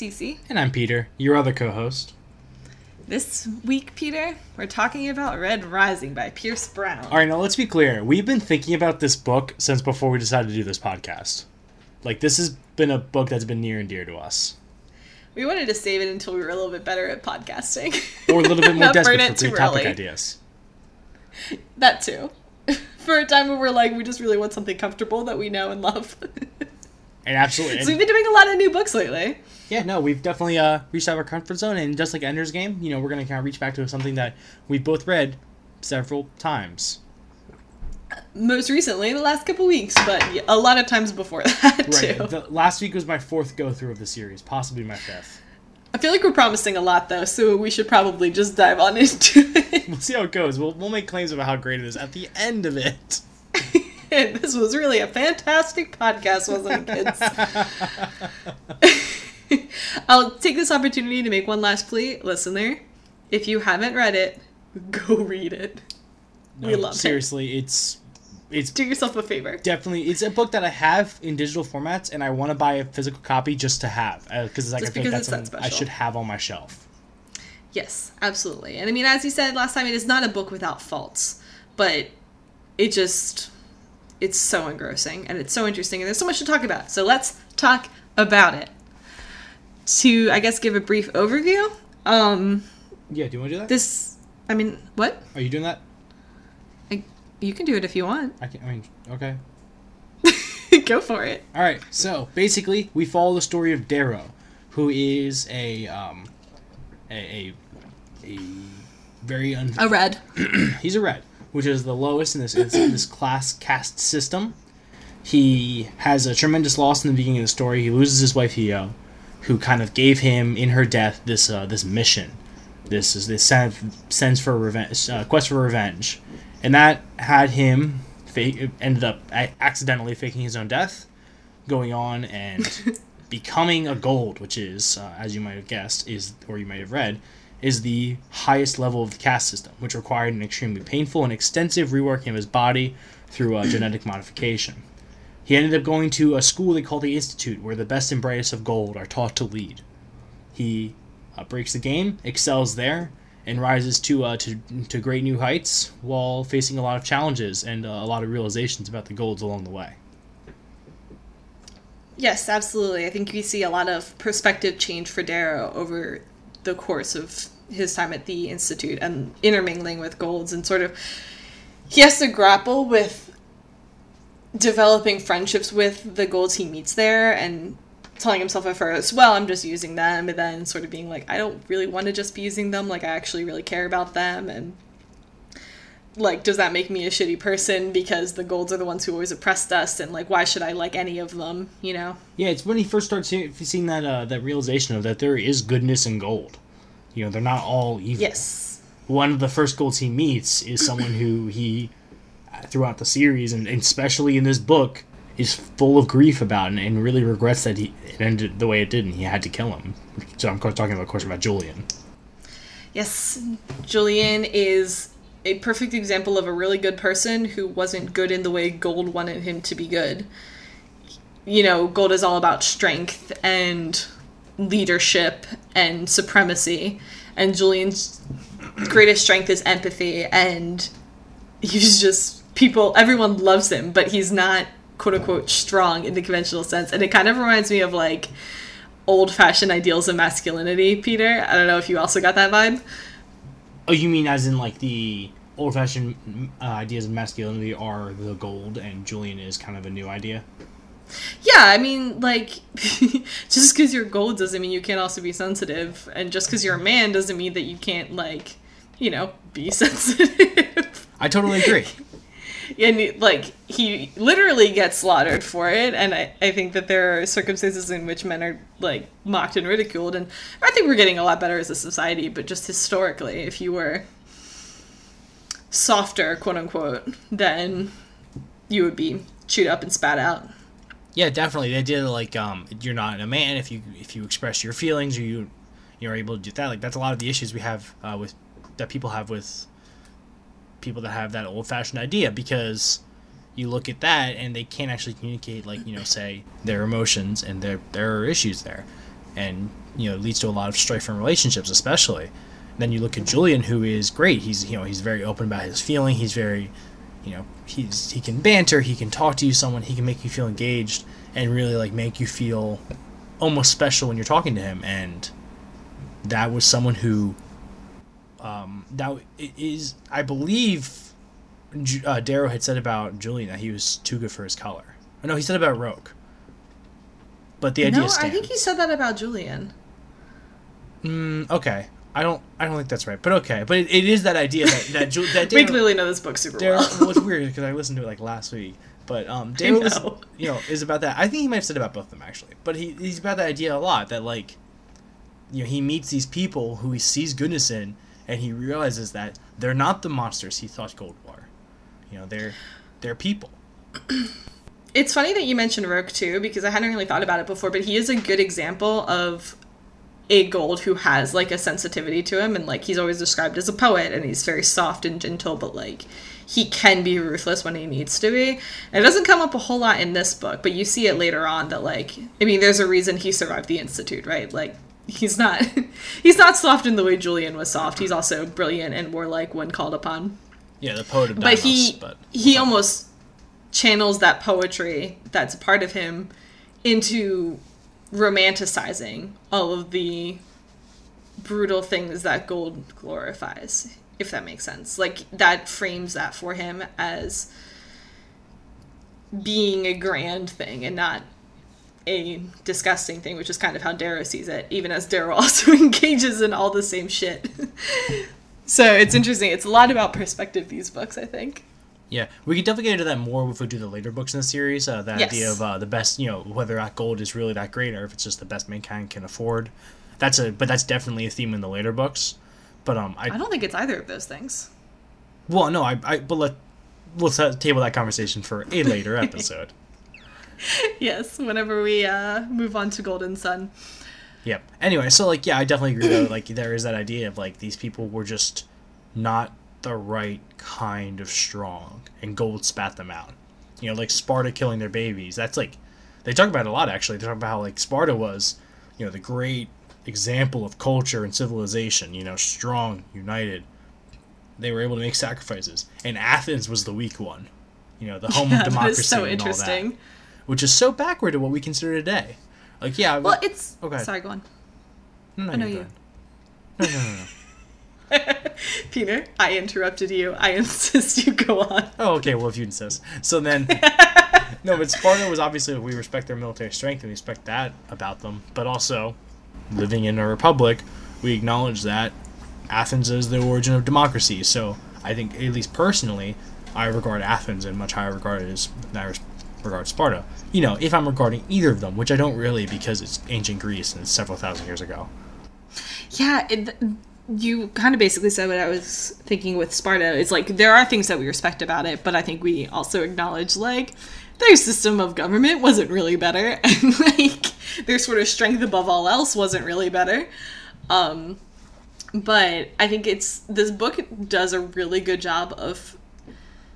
Cece. And I'm Peter, your other co host. This week, Peter, we're talking about Red Rising by Pierce Brown. All right, now let's be clear. We've been thinking about this book since before we decided to do this podcast. Like, this has been a book that's been near and dear to us. We wanted to save it until we were a little bit better at podcasting. Or a little bit more desperate for great topic early. ideas. that too. For a time when we're like, we just really want something comfortable that we know and love. And absolutely. so we've been doing a lot of new books lately. Yeah, no, we've definitely uh, reached out of our comfort zone. And just like Ender's Game, you know, we're going to kind of reach back to something that we've both read several times. Most recently, the last couple weeks, but a lot of times before that Right. too. The, last week was my fourth go through of the series, possibly my fifth. I feel like we're promising a lot though, so we should probably just dive on into it. We'll see how it goes. We'll, we'll make claims about how great it is at the end of it. this was really a fantastic podcast, wasn't it, kids? I'll take this opportunity to make one last plea. Listener, if you haven't read it, go read it. We love it. seriously, it's it's Do yourself a favor. definitely it's a book that I have in digital formats, and I want to buy a physical copy just to have uh, because like, I Just feel because like that's it's that I should have on my shelf. Yes, absolutely. And I mean, as you said last time, it is not a book without faults, but it just it's so engrossing and it's so interesting and there's so much to talk about. So let's talk about it. To I guess give a brief overview. Um Yeah, do you want to do that? this I mean, what? Are you doing that? I, you can do it if you want. I can. I mean, okay. Go for it. All right. So basically, we follow the story of Darrow, who is a um, a a, a very un- A red. he's a red, which is the lowest in this in this class caste system. He has a tremendous loss in the beginning of the story. He loses his wife Eo, who kind of gave him in her death this uh, this mission. This is this send, sends for revenge, uh, quest for revenge, and that had him fa- ended up accidentally faking his own death, going on and becoming a gold, which is, uh, as you might have guessed, is or you might have read, is the highest level of the caste system, which required an extremely painful and extensive reworking of his body through uh, genetic modification. He ended up going to a school they call the Institute, where the best and brightest of gold are taught to lead. He uh, breaks the game, excels there, and rises to uh, to to great new heights while facing a lot of challenges and uh, a lot of realizations about the golds along the way. Yes, absolutely. I think we see a lot of perspective change for Darrow over the course of his time at the Institute and intermingling with Golds and sort of he has to grapple with developing friendships with the Golds he meets there and telling himself at first, well, I'm just using them, and then sort of being like, I don't really want to just be using them, like I actually really care about them and like does that make me a shitty person because the golds are the ones who always oppressed us and like why should i like any of them you know Yeah, it's when he first starts seeing, seeing that uh, that realization of that there is goodness in gold. You know, they're not all evil. yes One of the first golds he meets is someone who he, throughout the series and, and especially in this book, is full of grief about and, and really regrets that he it ended the way it did and he had to kill him. So I'm talking, of course, about Julian. yes julian is a perfect example of a really good person who wasn't good in the way gold wanted him to be good you know gold is all about strength and leadership and supremacy and julian's greatest strength is empathy and he's just people everyone loves him but he's not quote unquote strong in the conventional sense. And it kind of reminds me of like old fashioned ideals of masculinity peter. I don't know if you also got that vibe. Oh, you mean as in like the old-fashioned uh, ideas of masculinity are the gold, and Julian is kind of a new idea? yeah i mean like just because you're gold doesn't mean you can't also be sensitive. And just because you're a man doesn't mean that you can't like you know be sensitive. I totally agree. and like he literally gets slaughtered for it and I, I think that there are circumstances in which men are like mocked and ridiculed and i think we're getting a lot better as a society but just historically if you were softer quote unquote then you would be chewed up and spat out Yeah, definitely. The idea that like um, you're not a man if you if you express your feelings or you you're able to do that. Like that's a lot of the issues we have uh, with that people have with people that have that old fashioned idea because you look at that and they can't actually communicate like you know say their emotions and there there are issues there. And you know it leads to a lot of strife in relationships especially. Then you look at Julian who is great. He's you know he's very open about his feeling. He's very you know he's he can banter. He can talk to you someone. He can make you feel engaged and really like make you feel almost special when you're talking to him. And that was someone who um that is I believe uh, Darrow had said about Julian that he was too good for his color. Oh, no, he said about Roque. But the idea no, stands. I think he said that about Julian. Mm, okay, I don't. I don't think that's right, but okay. But it, it is that idea that that, Ju- that we clearly know this book super Darrow, well. well, it's weird because I listened to it like last week. But um, Darrow was, you know, is about that. I think he might have said about both of them actually. But he, he's about that idea a lot that like, you know, he meets these people who he sees goodness in, and he realizes that they're not the monsters he thought gold were. You know, they're they're people. It's funny that you mentioned Roque too, because I hadn't really thought about it before, but he is a good example of a gold who has like a sensitivity to him and like he's always described as a poet and he's very soft and gentle, but like he can be ruthless when he needs to be. And it doesn't come up a whole lot in this book, but you see it later on that like I mean there's a reason he survived the institute, right? Like he's not he's not soft in the way Julian was soft. He's also brilliant and warlike when called upon. Yeah, the poet of But he but he almost channels that poetry that's a part of him into romanticizing all of the brutal things that gold glorifies if that makes sense like that frames that for him as being a grand thing and not a disgusting thing which is kind of how darrow sees it even as darrow also engages in all the same shit so it's interesting it's a lot about perspective these books i think Yeah, we could definitely get into that more if we do the later books in the series. Uh, the Yes. idea of uh, the best, you know, whether that gold is really that great or if it's just the best mankind can afford. That's a, but that's definitely a theme in the later books. But um, I, I don't think it's either of those things. well, no, I, I, but let we'll ta- table that conversation for a later episode. yes, whenever we uh, move on to Golden Son. Yep. Anyway, so like, yeah, I definitely agree. Though, like, there is that idea of like these people were just not the right kind of strong, and gold spat them out. You know, like Sparta killing their babies. That's like they talk about it a lot. Actually, they talk about how like Sparta was, you know, the great example of culture and civilization. You know, strong, united. They were able to make sacrifices, and Athens was the weak one. You know, the home Yeah, of democracy is so and all that, interesting. Which is so backward to what we consider today. Like, yeah, Well, it's oh, Okay. sorry. Go on, no, no, I know you're you. good. No, no, no, no. Peter. I interrupted you. I insist you go on. Oh, okay. Well, if you insist. So then, no, but Sparta was obviously we respect their military strength and we respect that about them. But also, living in a republic, we acknowledge that Athens is the origin of democracy. So I think, at least personally, I regard Athens in much higher regard as I res- regard Sparta. You know, if I'm regarding either of them, which I don't really because it's ancient Greece and it's several thousand years ago. Yeah, it, you kind of basically said what I was thinking with Sparta. It's like there are things that we respect about it, but I think we also acknowledge like their system of government wasn't really better, and like their sort of strength above all else wasn't really better. Um, but I think it's this book does a really good job of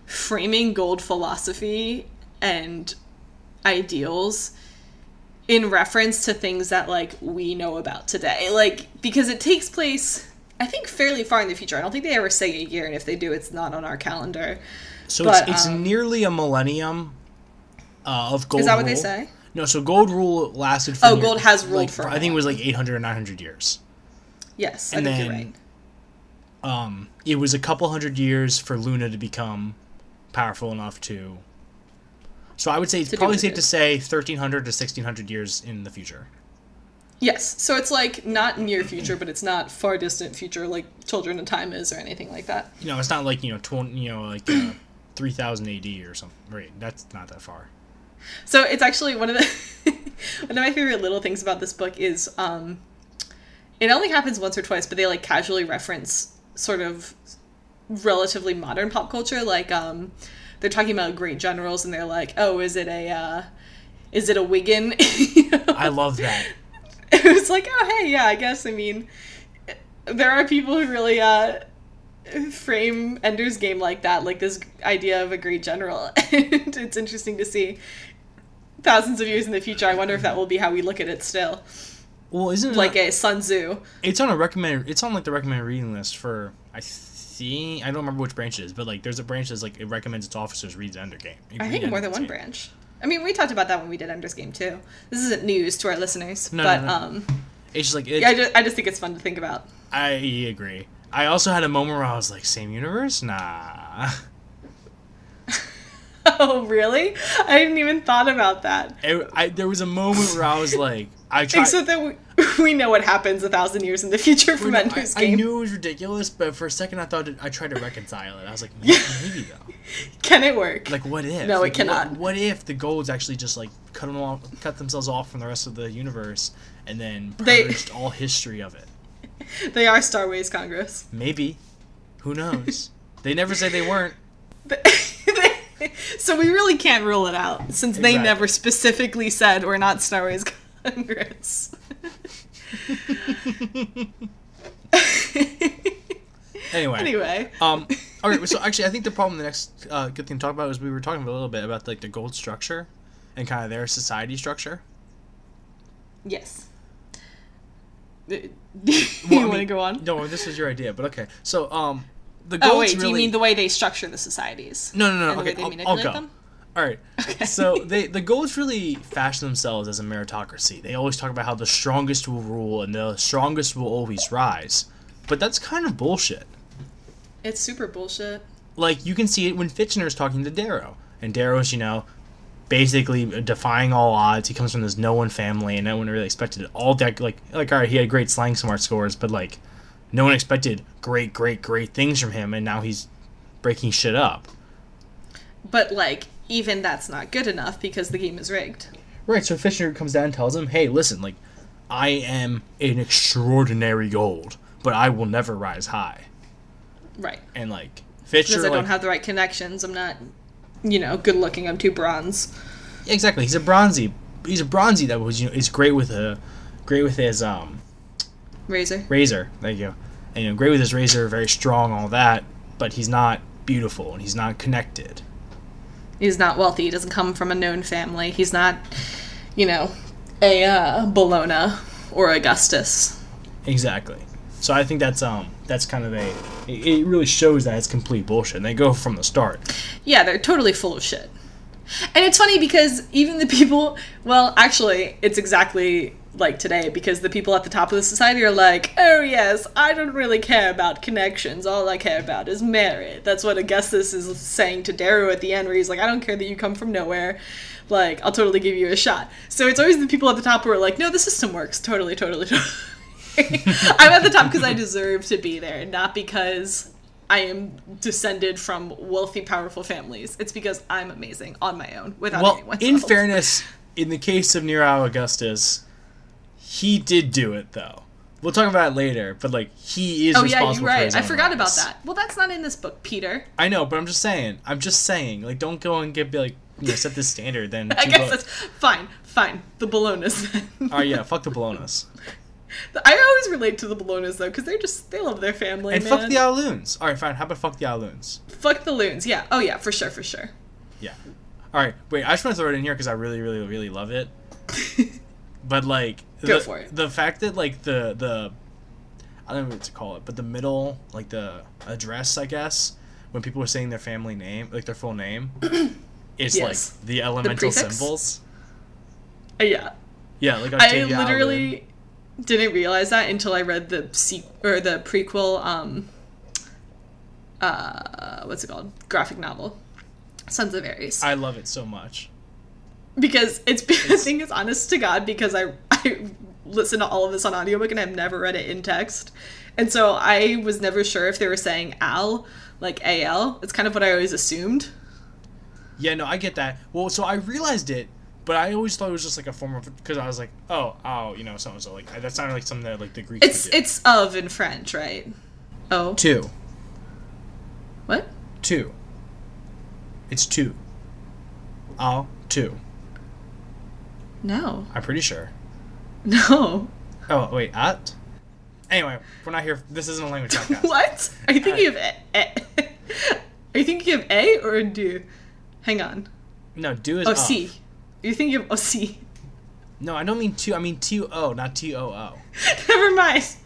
framing gold philosophy and ideals in reference to things that like we know about today like because it takes place i think fairly far in the future i don't think they ever say a year and if they do it's not on our calendar So But, it's, it's um, nearly a millennium uh, of gold. is that what they say No, so gold rule lasted. For Oh, near- gold has ruled like, for i think it was like 800 or 900 years. yes i And think then- you're right Um, it was a couple hundred years for Luna to become powerful enough to. So I would say it's probably what it safe to say 1300 to 1600 years in the future. yes so it's like not near future but it's not far distant future like children of time is or anything like that You know, it's not like you know 20, you know like uh, 3000 AD or something. Right, that's not that far. So it's actually one of the one of my favorite little things about this book is um it only happens once or twice, but they like casually reference sort of relatively modern pop culture. Like um they're talking about great generals and they're like, Oh, is it a uh is it a Wiggin? You know? I love that. it was like, oh hey, yeah, I guess I mean there are people who really uh frame Ender's Game like that, like this idea of a great general. and it's interesting to see thousands of years in the future. I wonder if that will be how we look at it still. Well, isn't it Like not- a Sun Tzu. it's on a recommended it's on like the recommended reading list for I think I don't remember which branch it is, but like there's a branch that's like it recommends its officers read Ender Game. I think more than one branch. I mean, we talked about that when we did Ender's Game too. This isn't news to our listeners, No, but no, no. um, It's just like it, yeah, I just, I just think it's fun to think about. I agree. I also had a moment where I was like, same universe? Nah. Oh, really? I hadn't even thought about that. It- I, there was a moment where I was like, I tried. Except that we, we know what happens a thousand years in the future from I, Ender's I Game. knew it was ridiculous, but for a second I thought it, I tried to reconcile it. I was like, maybe, maybe though. Can it work? Like, what if? No, it cannot. What, what if the golds actually just like cut them off, cut themselves off from the rest of the universe, and then They- purged all history of it? they are Star Ways Congress. Maybe. Who knows? they never say they weren't. so we really can't rule it out since they never specifically said we're not Star Wars Anyway. anyway, Um. All right. So actually, I think the problem, the next uh, good thing to talk about is we were talking a little bit about like the gold structure, and kind of their society structure. yes. Do you Well, I want to go on? No, this was your idea, but okay. So um, the Oh wait, do you mean the way they structure the societies? No, no, no. the okay, I'll, I'll go. them? All right. Okay. So they the golds really fashion themselves as a meritocracy. They always talk about how the strongest will rule and the strongest will always rise, but that's kind of bullshit. It's super bullshit. Like you can see it when Fitchner is talking to Darrow, and Darrow's you know basically defying all odds. He comes from this no one family, and no one really expected it. All that like like all right, he had great slang smart scores, but like no one expected great great great things from him, and now he's breaking shit up. But like, even that's not good enough because the game is rigged. Right, so Fitchner comes down and tells him, "Hey, listen, like, I am an extraordinary gold, but I will never rise high." Right. And like Fitchner, Because I like, don't have the right connections. I'm not, you know, good looking. I'm too bronze. exactly, he's a bronzy. He's a bronzy that was you know is great with a, great with his um Razor. razor. Thank you and you know great with his razor, very strong, all that. But he's not beautiful and he's not connected. He's not wealthy. He doesn't come from a known family. He's not, you know, a uh, Bellona or Augustus. Exactly. So I think that's um that's kind of a it, it really shows that it's complete bullshit. And they go from the start. Yeah, they're totally full of shit. And it's funny because even the people, well, actually, it's exactly like today because the people at the top of the society are like, oh, yes, I don't really care about connections. All I care about is merit. That's what Augustus is saying to Darrow at the end, where he's like, I don't care that you come from nowhere. Like, I'll totally give you a shot. So it's always the people at the top who are like, no, the system works. Totally, totally, totally. I'm at the top because I deserve to be there, not because I am descended from wealthy, powerful families. It's because I'm amazing on my own without Well, anyone's in fairness, in the case of Nero Augustus, he did do it though. We'll talk about it later, but like he is Oh yeah, you're right. I forgot about that. Well, that's not in this book, Peter. I know, but I'm just saying. I'm just saying. Like, don't go and get be like you know set this standard. Then I guess that's fine. Fine, the Bellonas. Then. Right, oh, yeah, fuck the Bellonas I always relate to the Bellonas though, because they're just they love their family. and man. fuck the Aloons. All right, fine. How about fuck the Aloons? fuck the loons. Yeah. Oh yeah, for sure, for sure. Yeah. All right, wait. I just want to throw it in here because I really, really, really love it. But like, Go the, for it. The fact that like the the I don't know what to call it, but the middle like the address, I guess, when people are saying their family name, like their full name, is Yes. like the elemental prefix? symbols. Uh, yeah. Yeah, like I Octavia literally didn't realize that until I read the sequ- or the prequel. Um, uh, what's it called? Graphic novel, Sons of Ares. Alun. I love it so much. Because it's, I think it's honest to God because I I listen to all of this on audiobook and I've never read it in text, and so I was never sure if they were saying Al like Al. It's kind of what I always assumed. Yeah, no, I get that. Well, so I realized it, but I always thought it was just like a form of because I was like, oh, oh, you know, so and so. Like that sounded like something that like the Greek. It's it's of in French, right? Oh, two, what? two. It's two. Oh, two. No, I'm pretty sure. no. Oh wait, at. Anyway, we're not here. This isn't a language podcast. what? Are you thinking of a, a- Are you thinking of A or do? Hang on. No, do is Oh, of. C. You're thinking of oh, C. No, I don't mean two. I mean T O, not T O O. Never mind.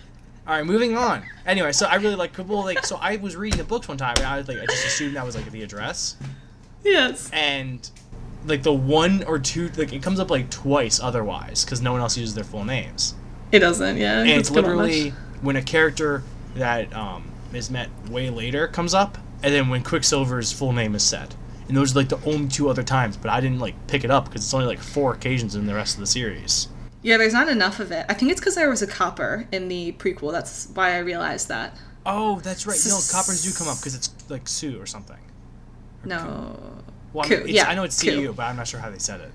All right, moving on. Anyway, so I really like well, like so I was reading the books one time and I was like I just assumed that was like the address Yes. and like the one or two like it comes up like twice otherwise because no one else uses their full names It doesn't, yeah. and it's literally when a character that um, is met way later comes up and then when Quicksilver's full name is said. And those are like the only two other times, but I didn't like pick it up because it's only like four occasions in the rest of the series. Yeah, there's not enough of it. I think it's because there was a copper in the prequel. That's why I realized that. Oh, that's right. No, coppers do come up because it's like Sue or something. No. Well, it's, yeah, I know it's. CU, but I'm not sure how they said it.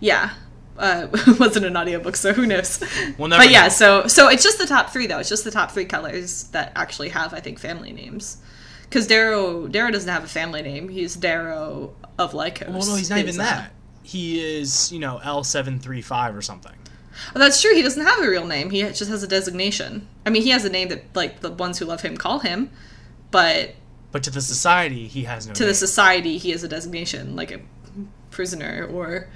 Yeah. Uh, wasn't an audiobook, so who knows? We'll never but yeah, know. so so it's just the top three though. It's just the top three colors that actually have, I think, family names. Because Darrow Darrow doesn't have a family name. He's Darrow of Lykos. Well, no, he's not even that. He is, you know, L735 or something. Oh, that's true. He doesn't have a real name. He just has a designation. I mean, he has a name that like the ones who love him call him, but But to the society, he has no to name. the society, he has a designation, like a prisoner or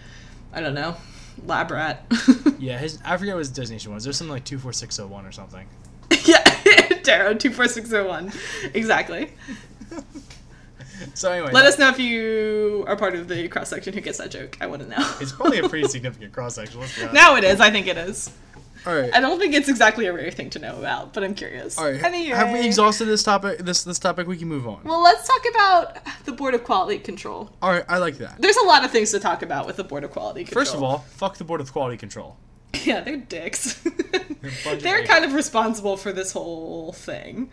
I don't know, lab rat. Yeah, his I forget what his designation was. There's something like 24601 or something. yeah, Darrow two four six oh zero oh one, exactly. So anyway, Let us know if you are part of the cross section who gets that joke. I want to know. it's probably a pretty significant cross section. Now it is. I think it is. All right. I don't think it's exactly a rare thing to know about, but I'm curious. All right. Anyway. Have we exhausted this topic? This this topic. We can move on. Well, let's talk about the Board of Quality Control. All right. I like that. There's a lot of things to talk about with the Board of Quality Control. First of all, fuck the board of quality control. yeah, they're dicks. bunch of they're kind of responsible for this whole thing.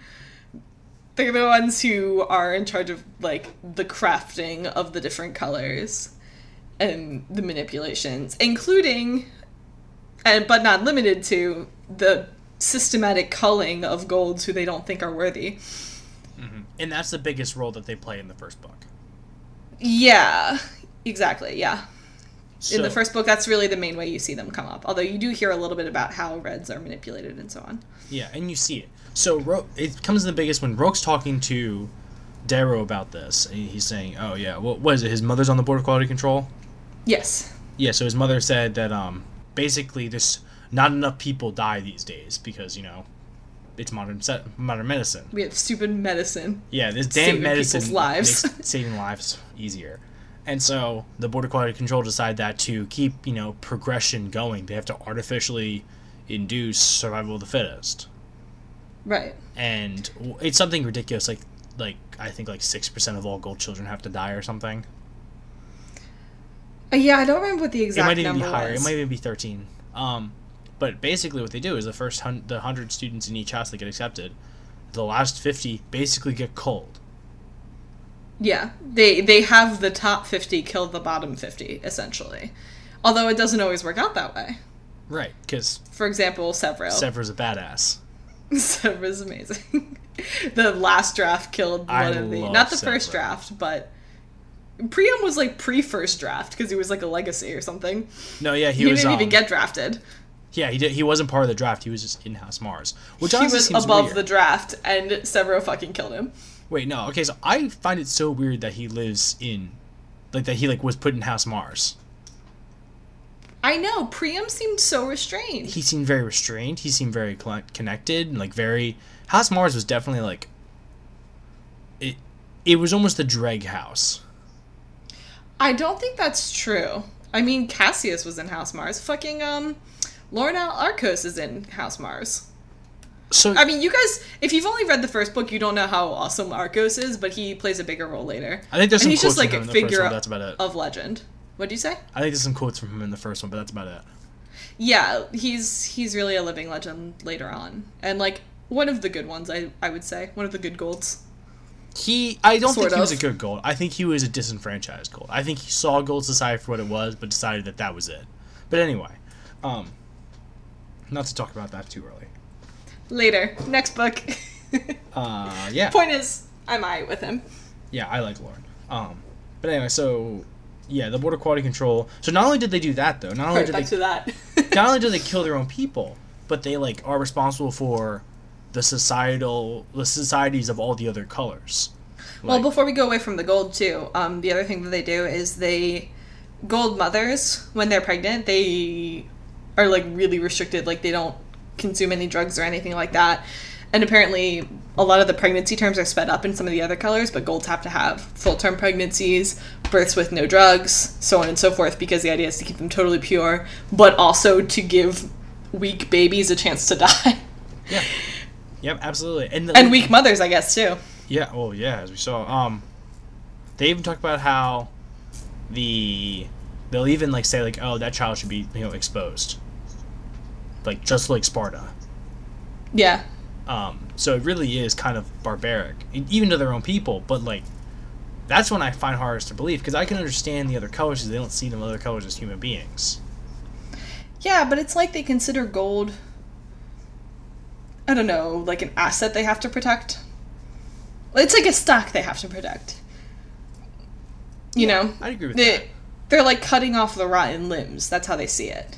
They're the ones who are in charge of like the crafting of the different colors and the manipulations, including and but not limited to the systematic culling of golds who they don't think are worthy. And that's the biggest role that they play in the first book. Yeah, exactly. Yeah. in the first book, that's really the main way you see them come up. Although you do hear a little bit about how reds are manipulated and so on. Yeah, and you see it. So Ro- it comes to the biggest when Roque's talking to Darrow about this. He's saying, "Oh yeah, what, what is it? His mother's on the board of quality control." Yes. Yeah, so his mother said that um, basically there's not enough people die these days because you know it's modern modern medicine. We have stupid medicine. Yeah, this Saving damn medicine people's lives. saving lives easier. And so the border Quality Control decide that to keep, you know, progression going, they have to artificially induce survival of the fittest. Right. And it's something ridiculous, like like I think like six percent of all gold children have to die or something. Uh, yeah, I don't remember what the exact. it might even be higher. was. It might even be thirteen. Um, but basically, what they do is the first hun- the hundred students in each house that get accepted, the last fifty basically get cold. Yeah, they they have the top fifty kill the bottom fifty essentially. Although it doesn't always work out that way. Right, because For example, Sevro. Sevro's a badass. Sevro's amazing. the last draft killed one I of the not the first draft, but Priam was like pre first draft because he was like a legacy or something. No, yeah, he, He, was. didn't um, even get drafted. Yeah, he did. He wasn't part of the draft. He was just in-house Mars, which I seems like He was above weird. the draft, and Sevro fucking killed him. Wait, no. Okay, so I find it so weird that he lives in, like that he like was put in House Mars. I know Priam seemed so restrained. He seemed very restrained. He seemed very connected and like very. House Mars was definitely like. It, it was almost the Dreg house. I don't think that's true. I mean, Cassius was in House Mars. Fucking um, Lorn au Arcos is in House Mars. So I mean, you guys, if you've only read the first book, you don't know how awesome Arcos is, but he plays a bigger role later. I think there's and some he's quotes just like from a him in the first figure one. That's about it. of legend. What do you say? I think there's some quotes from him in the first one, but that's about it. Yeah, he's he's really a living legend later on, and like one of the good ones, I I would say, one of the good golds. He, I don't Sort think he was a good gold. I think he was a disenfranchised gold. I think he saw Gold Society for what it was, but decided that that was it. But anyway, um, not to talk about that too early. Later, next book. Uh, yeah, Point is, I'm I with him. yeah, I like Lorn. Um, but anyway, so yeah, the border quality control. So not only did they do that though, not only Right, did back they to that. not only did they kill their own people, but they like are responsible for the societal the societies of all the other colors. Well, before we go away from the gold too, um, the other thing that they do is they gold mothers when they're pregnant they are like really restricted, like they don't consume any drugs or anything like that. And apparently, a lot of the pregnancy terms are sped up in some of the other colors, but golds have to have full term pregnancies, births with no drugs, so on and so forth, because the idea is to keep them totally pure, but also to give weak babies a chance to die. yeah, yep, absolutely, and the, and weak mothers, I guess, too. Yeah, well, yeah, as we saw. Um, they even talk about how the they'll even like say like, oh, that child should be you know exposed, like just like Sparta. Yeah. Um, so it really is kind of barbaric, even to their own people. But like, that's when I find hardest to believe because I can understand the other colors because they don't see them other colors as human beings. Yeah, but it's like they consider gold, I don't know, like an asset they have to protect. It's like a stock they have to protect. You know? I'd agree with They, that. they're like cutting off the rotten limbs. That's how they see it.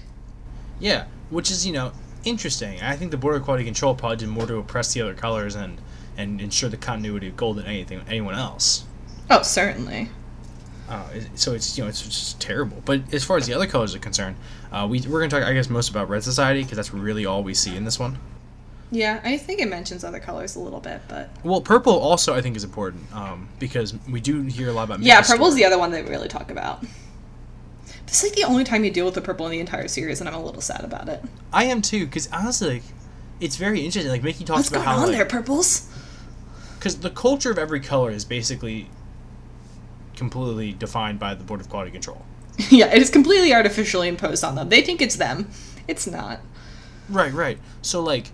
Yeah, which is you know interesting. I think the border quality control probably did more to oppress the other colors and and ensure the continuity of gold than anything anyone else. Oh, certainly. Uh, so it's you know it's just terrible. But as far as the other colors are concerned, uh, we we're gonna talk I guess most about red society because that's really all we see in this one. Yeah, I think it mentions other colors a little bit, but. Well, purple also I think is important um, because we do hear a lot about. Yeah, purple's story. the other one they really talk about. This is like the only time you deal with the purple in the entire series, and I'm a little sad about it. I am too because honestly, like, it's very interesting. Like Mickey talks What's about going how on like, there, purples? because the culture of every color is basically completely defined by the board of quality control. yeah, it is completely artificially imposed on them. They think it's them. It's not. Right, right. So like,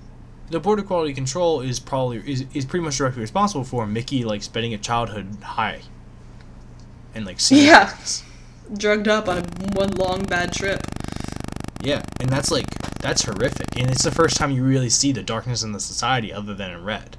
the board of quality control is probably is, is pretty much directly responsible for Mickey like spending a childhood high. And like seeing Yeah. things. Drugged up on a one long bad trip. Yeah, and that's like that's horrific, and it's the first time you really see the darkness in the society other than in red,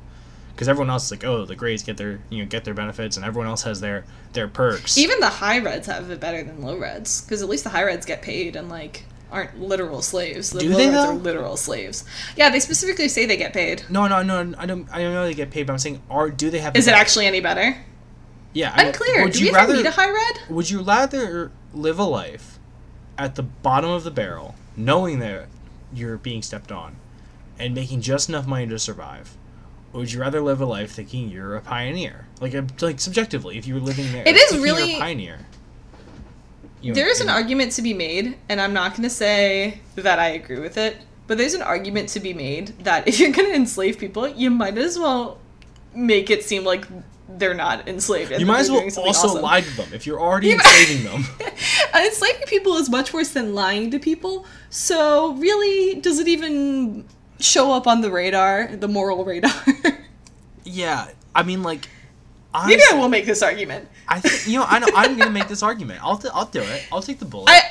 because everyone else is like, oh, the Greys get their you know get their benefits, and everyone else has their their perks. Even the high reds have it better than low reds, because at least the high reds get paid and like aren't literal slaves. The Do they, though? are literal slaves. Yeah, they specifically say they get paid. no, no, no, I don't. I don't know they get paid, but I'm saying, are do they have? Is it actually any better? Yeah, I Unclear. Would Do you we rather meet a high red? would you rather live a life at the bottom of the barrel, knowing that you're being stepped on, and making just enough money to survive? Or would you rather live a life thinking you're a pioneer, like like subjectively, if you were living there? It is really- a pioneer. You There's an argument to be made, and I'm not going to say that I agree with it, but there's an argument to be made that if you're going to enslave people, you might as well make it seem like they're not enslaved. You might as well also awesome. lie to them if you're already Yeah. enslaving them. Enslaving people is much worse than lying to people. So really, does it even show up on the radar, the moral radar? yeah, I mean, like, Maybe I will make this argument. I think you know I know I'm gonna make this argument. I'll th- I'll do it. I'll take the bullet. I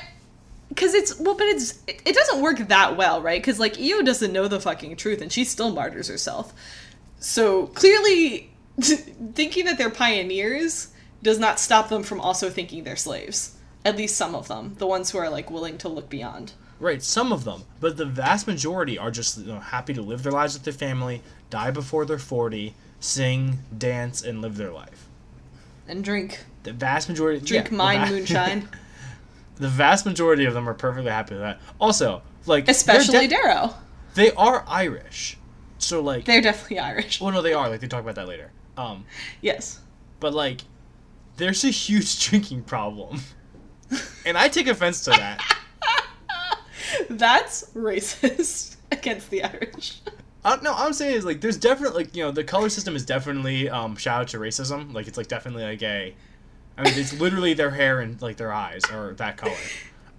because it's well, but it's it, it doesn't work that well, right? Because like Eo doesn't know the fucking truth, and she still martyrs herself. So clearly, thinking that they're pioneers does not stop them from also thinking they're slaves. At least some of them, the ones who are like willing to look beyond. Right, some of them, but the vast majority are just you know, happy to live their lives with their family, die before they're forty, sing, dance, and live their life. And drink, The vast majority drink yeah, the mine va- moonshine, the vast majority of them are perfectly happy with that. Also, like especially de- Darrow. they are Irish, so like, They're definitely Irish. well, no, they are. Like they talk about that later. Um, Yes. but like, there's a huge drinking problem, and I take offense to that. That's racist against the Irish. Uh, no, I'm saying is like there's definitely like you know the color system is definitely um shout out to racism. Like it's like definitely like a, I mean it's literally their hair and like their eyes are that color.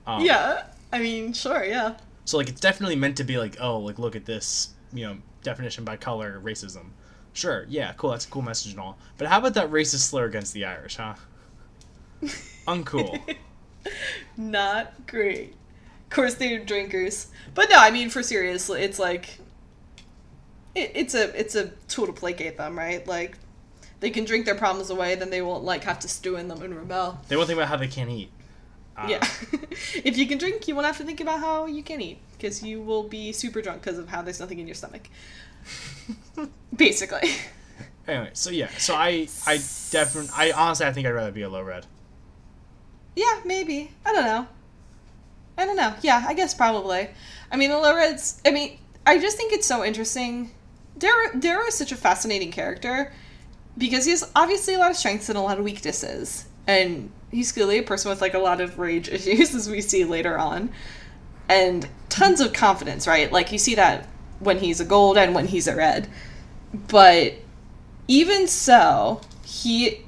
Um, Yeah. I mean, sure, yeah. So like it's definitely meant to be like oh like look at this you know definition by color racism. Sure, yeah, cool. That's a cool message and all. But how about that racist slur against the Irish, huh? Uncool. Not great. Of course, they're drinkers, but no, I mean, for serious, it's like it, it's a it's a tool to placate them, right? Like they can drink their problems away, then they won't like have to stew in them and rebel. they won't think about how they can't eat. Uh, yeah. if you can drink, you won't have to think about how you can eat because you will be super drunk because of how there's nothing in your stomach. Basically. Anyway, so yeah, so I I definitely I honestly I think I'd rather be a low red. Yeah, maybe. I don't know. I don't know. Yeah, I guess probably. I mean, the low reds. I mean, I just think it's so interesting. Darrow, Darrow is such a fascinating character because he has obviously a lot of strengths and a lot of weaknesses, and he's clearly a person with like a lot of rage issues, as we see later on, and tons of confidence. Right, like you see that when he's a gold and when he's a red, but even so, he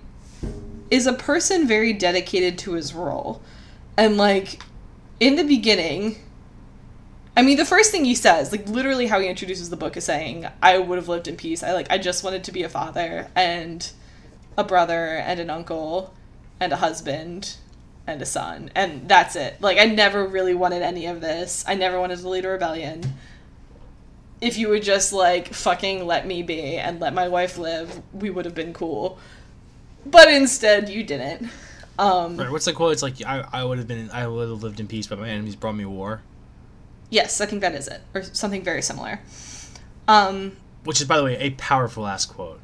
is a person very dedicated to his role. And like in the beginning, I mean the first thing he says, like literally how he introduces the book is saying, I would have lived in peace. I like I just wanted to be a father and a brother and an uncle and a husband and a son and that's it. Like I never really wanted any of this. I never wanted to lead a rebellion if you would just like fucking let me be and let my wife live, we would have been cool. But instead, you didn't. Um, Right, what's the quote? It's like I, I would have been I would have lived in peace, but my enemies brought me war. Yes, I think that is it, or something very similar. Um, Which is, by the way, a powerful ass quote.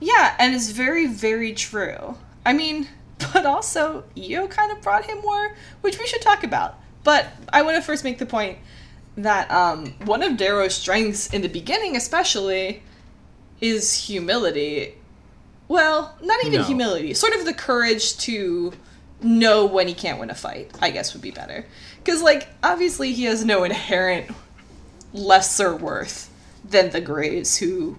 yeah, and it's very, very true. I mean, but also, Eo kind of brought him war, which we should talk about. But I want to first make the point that um, one of Darrow's strengths in the beginning, especially, is humility. Well, not even No. humility, sort of the courage to know when he can't win a fight, I guess would be better. Because, like, obviously he has no inherent lesser worth than the Greys who,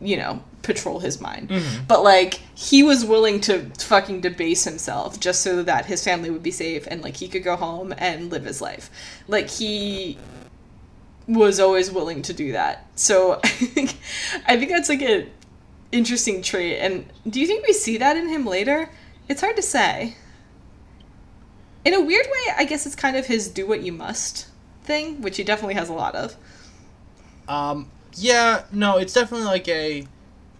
you know, patrol his mind. Mm-hmm. But, like, he was willing to fucking debase himself just so that his family would be safe and, like, he could go home and live his life. Like, he was always willing to do that. So I think I think that's like a interesting trait. And do you think we see that in him later? It's hard to say. In a weird way, I guess it's kind of his do what you must thing, which he definitely has a lot of. Um, yeah, no, it's definitely like a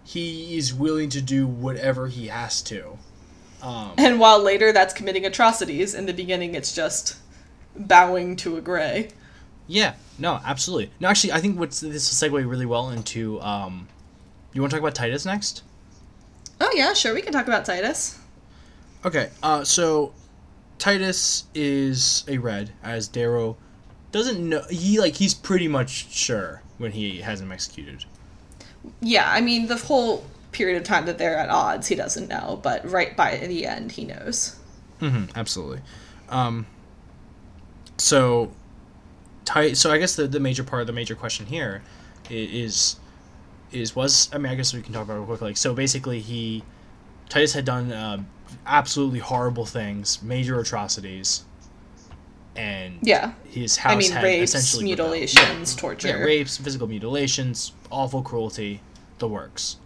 he is willing to do whatever he has to. Um, And while later that's committing atrocities, in the beginning it's just bowing to a gray. yeah, no, absolutely. No, actually, I think what's this will segue really well into. Um, you want to talk about Titus next? Oh yeah, sure, we can talk about Titus. Okay, uh, so Titus is a red, as Darrow doesn't know. He like he's pretty much sure when he has him executed. Yeah, I mean the whole period of time that they're at odds, he doesn't know, but right by the end he knows. hmm absolutely. Um, so, so I guess the, the major part, the major question here, is is is was I mean I guess we can talk about it real quick. Like so, basically he Titus had done uh, absolutely horrible things, major atrocities, and Yeah. his house I mean had rapes, essentially mutilations, Yeah, torture. yeah, rapes, physical mutilations, awful cruelty, the works.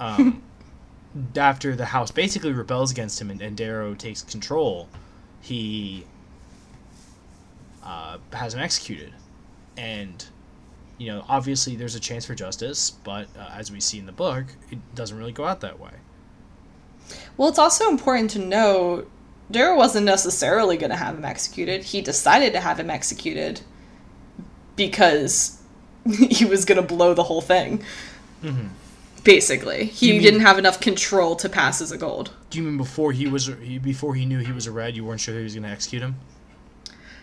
Um, after the house basically rebels against him and, and Darrow takes control, he uh, has him executed. And, you know, obviously there's a chance for justice, but uh, as we see in the book, it doesn't really go out that way. Well, it's also important to note Darrow wasn't necessarily going to have him executed. He decided to have him executed because he was going to blow the whole thing. Mm-hmm. Basically, he mean- didn't have enough control to pass as a gold. Do you mean before he was before he knew he was a red, you weren't sure he was going to execute him?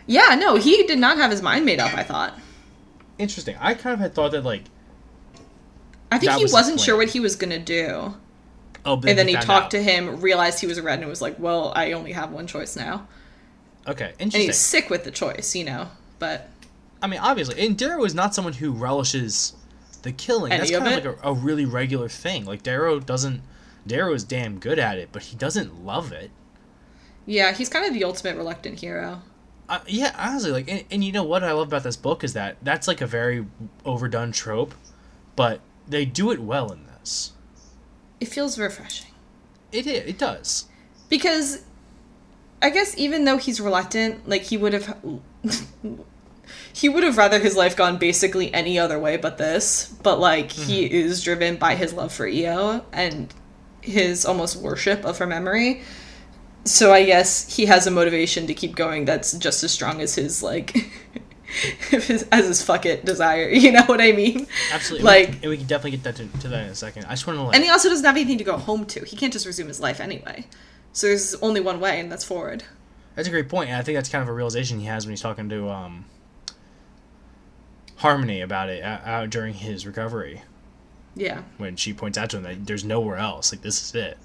Yeah, no, he did not have his mind made up. I thought. Interesting. I kind of had thought that like I think he was wasn't sure what he was going to do. Oh, And then he found talked out. to him, realized he was a red, and was like, "Well, I only have one choice now." Okay, interesting. And he's sick with the choice, you know. But I mean, obviously, and Darrow is not someone who relishes the killing. Any That's kind of it? like a, a really regular thing. Like Darrow doesn't. Darrow is damn good at it, but he doesn't love it. yeah, he's kind of the ultimate reluctant hero. Uh, yeah, honestly, like, and, and you know what I love about this book is that that's like a very overdone trope, but they do it well in this. It feels refreshing. It it does. because I guess even though he's reluctant, like he would have he would have rather his life gone basically any other way but this, but like he mm-hmm. is driven by his love for Eo and his almost worship of her memory. so I guess he has a motivation to keep going that's just as strong as his like his, as his fuck it desire. You know what I mean? Absolutely. Like- and we can definitely get that to, to that in a second. I just want to like. And he also doesn't have anything to go home to. He can't just resume his life anyway. So there's only one way, and that's forward. That's a great point, and I think that's kind of a realization he has when he's talking to um, Harmony about it out, uh, during his recovery. Yeah. When she points out to him that there's nowhere else, like this is it.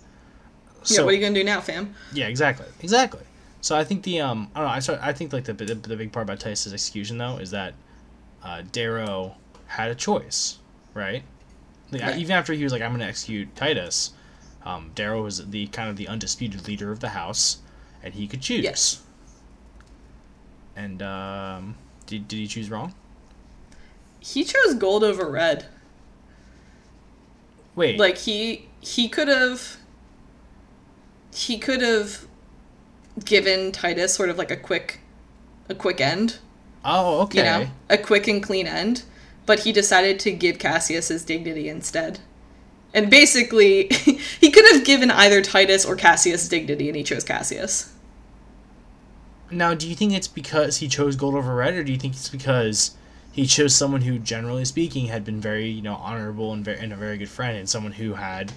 yeah. What are you gonna do now, fam? Yeah, exactly, exactly. So I think the um, I don't know. I start, I think like the, the the big part about Titus's execution though is that uh, Darrow had a choice, right? Like, I- even after he was like, "I'm going to execute Titus," um, Darrow was the kind of the undisputed leader of the house, and he could choose. Yes. And um, did did he choose wrong? He chose gold over red. Wait, Like he he could have he could have given Titus sort of like a quick a quick end, oh okay. you know, a quick and clean end, but he decided to give Cassius his dignity instead. And basically, he could have given either Titus or Cassius dignity, and he chose Cassius. Now, do you think it's because he chose gold over red, or do you think it's because he chose someone who, generally speaking, had been very, you know, honorable and, very, and a very good friend, and someone who had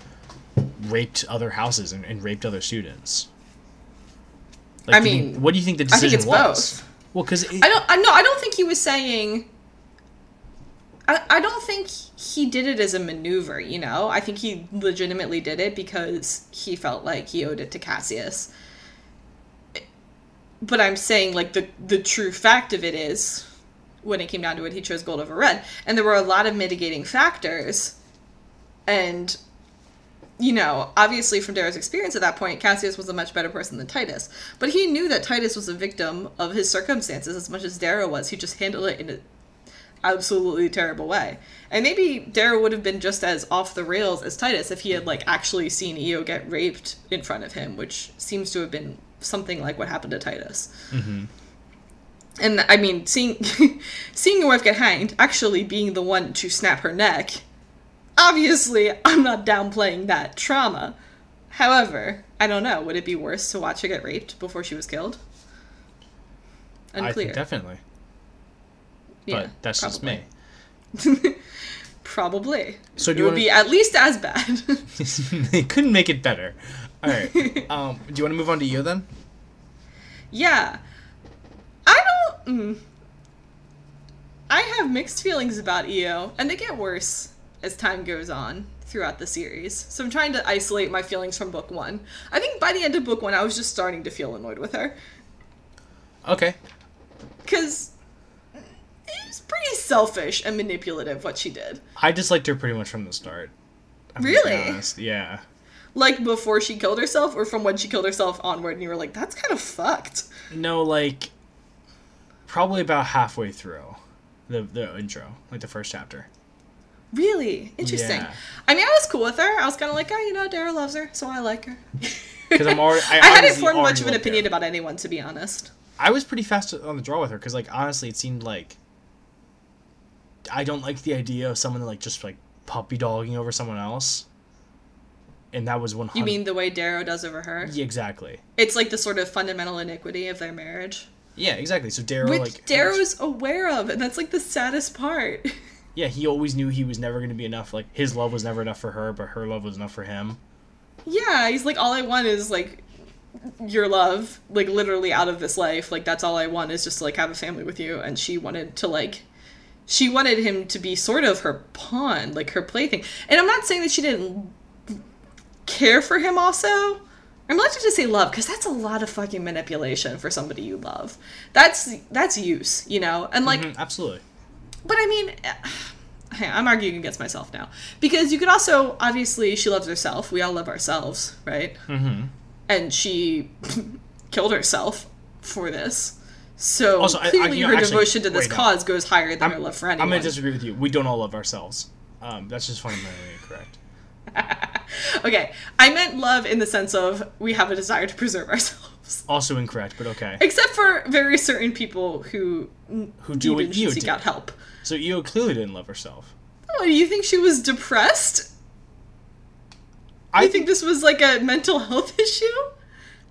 raped other houses and, and raped other students? I do you mean, what do you think the I think decision it's was? both. Well, because I don't. I no. I don't think he was saying. I, I don't think he did it as a maneuver. You know, I think he legitimately did it because he felt like he owed it to Cassius. But I'm saying like the the true fact of it is, when it came down to it, he chose gold over red, and there were a lot of mitigating factors, and you know, obviously from Darrow's experience at that point, Cassius was a much better person than Titus. But he knew that Titus was a victim of his circumstances as much as Darrow was. He just handled it in an absolutely terrible way. And maybe Darrow would have been just as off the rails as Titus if he had like actually seen Eo get raped in front of him, which seems to have been something like what happened to Titus. Mm-hmm. And I mean, seeing seeing your wife get hanged, actually being the one to snap her neck, obviously I'm not downplaying that trauma. However, I don't know. Would it be worse to watch her get raped before she was killed? I Unclear. think definitely, yeah, but that's just me. Probably. So do it would wanna- be at least as bad. they couldn't make it better. All right. Um, do you want to move on to Eo then? yeah. I don't. Mm, I have mixed feelings about Eo, and they get worse as time goes on throughout the series. So I'm trying to isolate my feelings from book one. I think by the end of book one, I was just starting to feel annoyed with her. Okay. Because it was pretty selfish and manipulative what she did. I disliked her pretty much from the start. I'm Really? Yeah. Like before she killed herself, or from when she killed herself onward, and you were like, that's kind of fucked. No, like probably about halfway through the the intro, like the first chapter. Really interesting. Yeah. I mean, I was cool with her. I was kind of like, oh, you know, Darrow loves her, so I like her. 'Cause I'm already- I I, hadn't formed much of an opinion about anyone, to be honest. I was pretty fast on the draw with her because, like, honestly, it seemed like I don't like the idea of someone like just like puppy dogging over someone else, and that was one. You mean the way Darrow does over her? Yeah, exactly. It's like the sort of fundamental iniquity of their marriage, Yeah, exactly. So Darrow, which like, Darrow's aware of, and that's like the saddest part. yeah, he always knew he was never going to be enough. Like, his love was never enough for her, but her love was enough for him. yeah, he's like, all I want is like your love, like literally out of this life. Like that's all I want is just to like have a family with you. And she wanted to like, she wanted him to be sort of her pawn, like her plaything. And I'm not saying that she didn't care for him. Also, I'm not reluctant to say love because that's a lot of fucking manipulation for somebody you love. That's that's use, you know. And like, Mhm, absolutely. But I mean, I'm arguing against myself now because you could also obviously she loves herself. We all love ourselves, right? Mm-hmm. And she killed herself for this. So Also, I- I- clearly, you know, her actually- devotion to this wait, no. cause goes higher than I'm, her love for anyone. I'm going to disagree with you. We don't all love ourselves. Um, that's just fundamentally incorrect. okay, I meant love in the sense of we have a desire to preserve ourselves. Also incorrect, but okay. Except for very certain people who Who do and should seek out help. So Eo clearly didn't love herself. Oh, do you think she was depressed? I think this was like a mental health issue.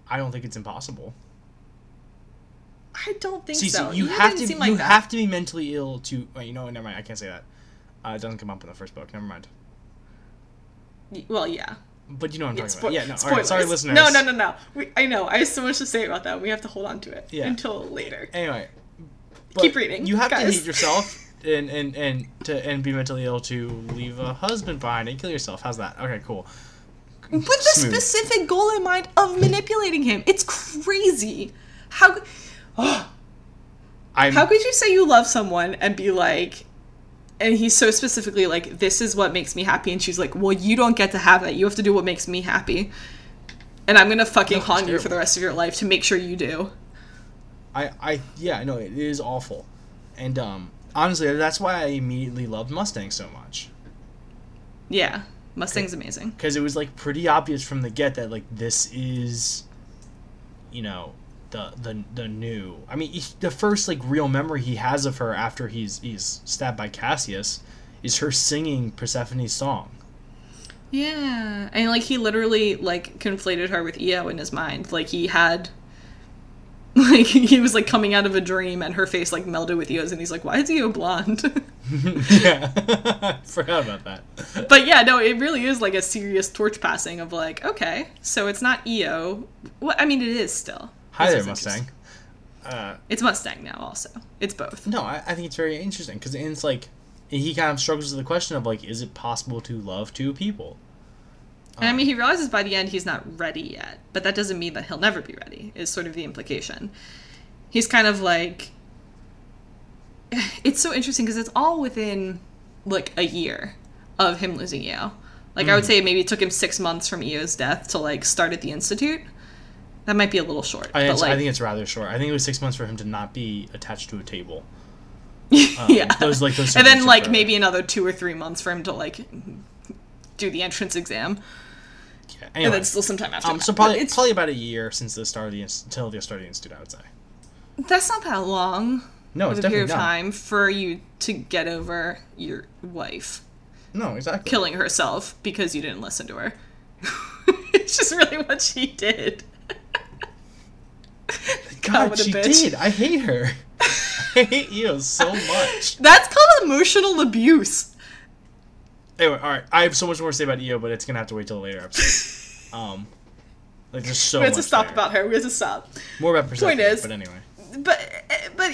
I don't think it's impossible. I don't think See, so. see, you have didn't to like you that. have to be mentally ill to. Wait, you know, never mind. I can't say that. Uh, it doesn't come up in the first book. Never mind. Well, yeah. But you know what I'm talking spo- about. Yeah, no. Right, sorry, listeners. No, no, no, no. We, I know. I have so much to say about that. We have to hold on to it Yeah. until later. Anyway, Keep reading, You have to guys. hate yourself and and and to and be mentally ill to leave a husband behind and kill yourself. How's that? Okay, cool. With the specific goal in mind of manipulating him. It's crazy. How oh, I'm how could you say you love someone and be like and he's so specifically like this is what makes me happy and she's like, "Well, you don't get to have that. You have to do what makes me happy." And I'm going to fucking haunt you for the rest of your life to make sure you do. I I yeah, no, it is awful. And um honestly, that's why I immediately loved Mustang so much. Yeah. Mustang's amazing. because it was like pretty obvious from the get that like this is you know the the the new i mean he, the first like real memory he has of her after he's he's stabbed by cassius is her singing persephone's song Yeah, and like he literally like conflated her with Eo in his mind. Like he had, like he was like coming out of a dream, and her face like melded with Eo's, and he's like, "Why is Eo blonde?" yeah forgot about that but yeah, no, it really is like a serious torch passing of like, okay, so it's not Eo. Well, I mean, it is still. hi there mustang uh It's Mustang now, also. It's both. no I, I think it's very interesting because it's like he kind of struggles with the question of like is it possible to love two people And I um, mean, he realizes by the end he's not ready yet, but that doesn't mean that he'll never be ready, is sort of the implication. He's kind of like. It's so interesting because it's all within like a year of him losing Eo. Like, I would mm-hmm. say maybe it took him six months from Eo's death to like start at the Institute. That might be a little short. I, but like, I think it's rather short i think it was six months for him to not be attached to a table um, yeah. those, like, those and then like maybe another two or three months for him to like do the entrance exam, Yeah, and anyway. then still some time after. Um, that. so But probably it's probably about a year since the start of the until the start of the institute, I would say. that's not that long. No, it's a period definitely of not. time for you to get over your wife No, exactly. killing herself because you didn't listen to her. it's just really what she did. God, what a she did. I hate her. I hate you so much. That's called emotional abuse. Anyway, all right. I have so much more to say about Eo, but it's gonna have to wait till a later episode. um, like there's so we have to stop there. about her. We have to stop. more about Persephone. is- but anyway, But but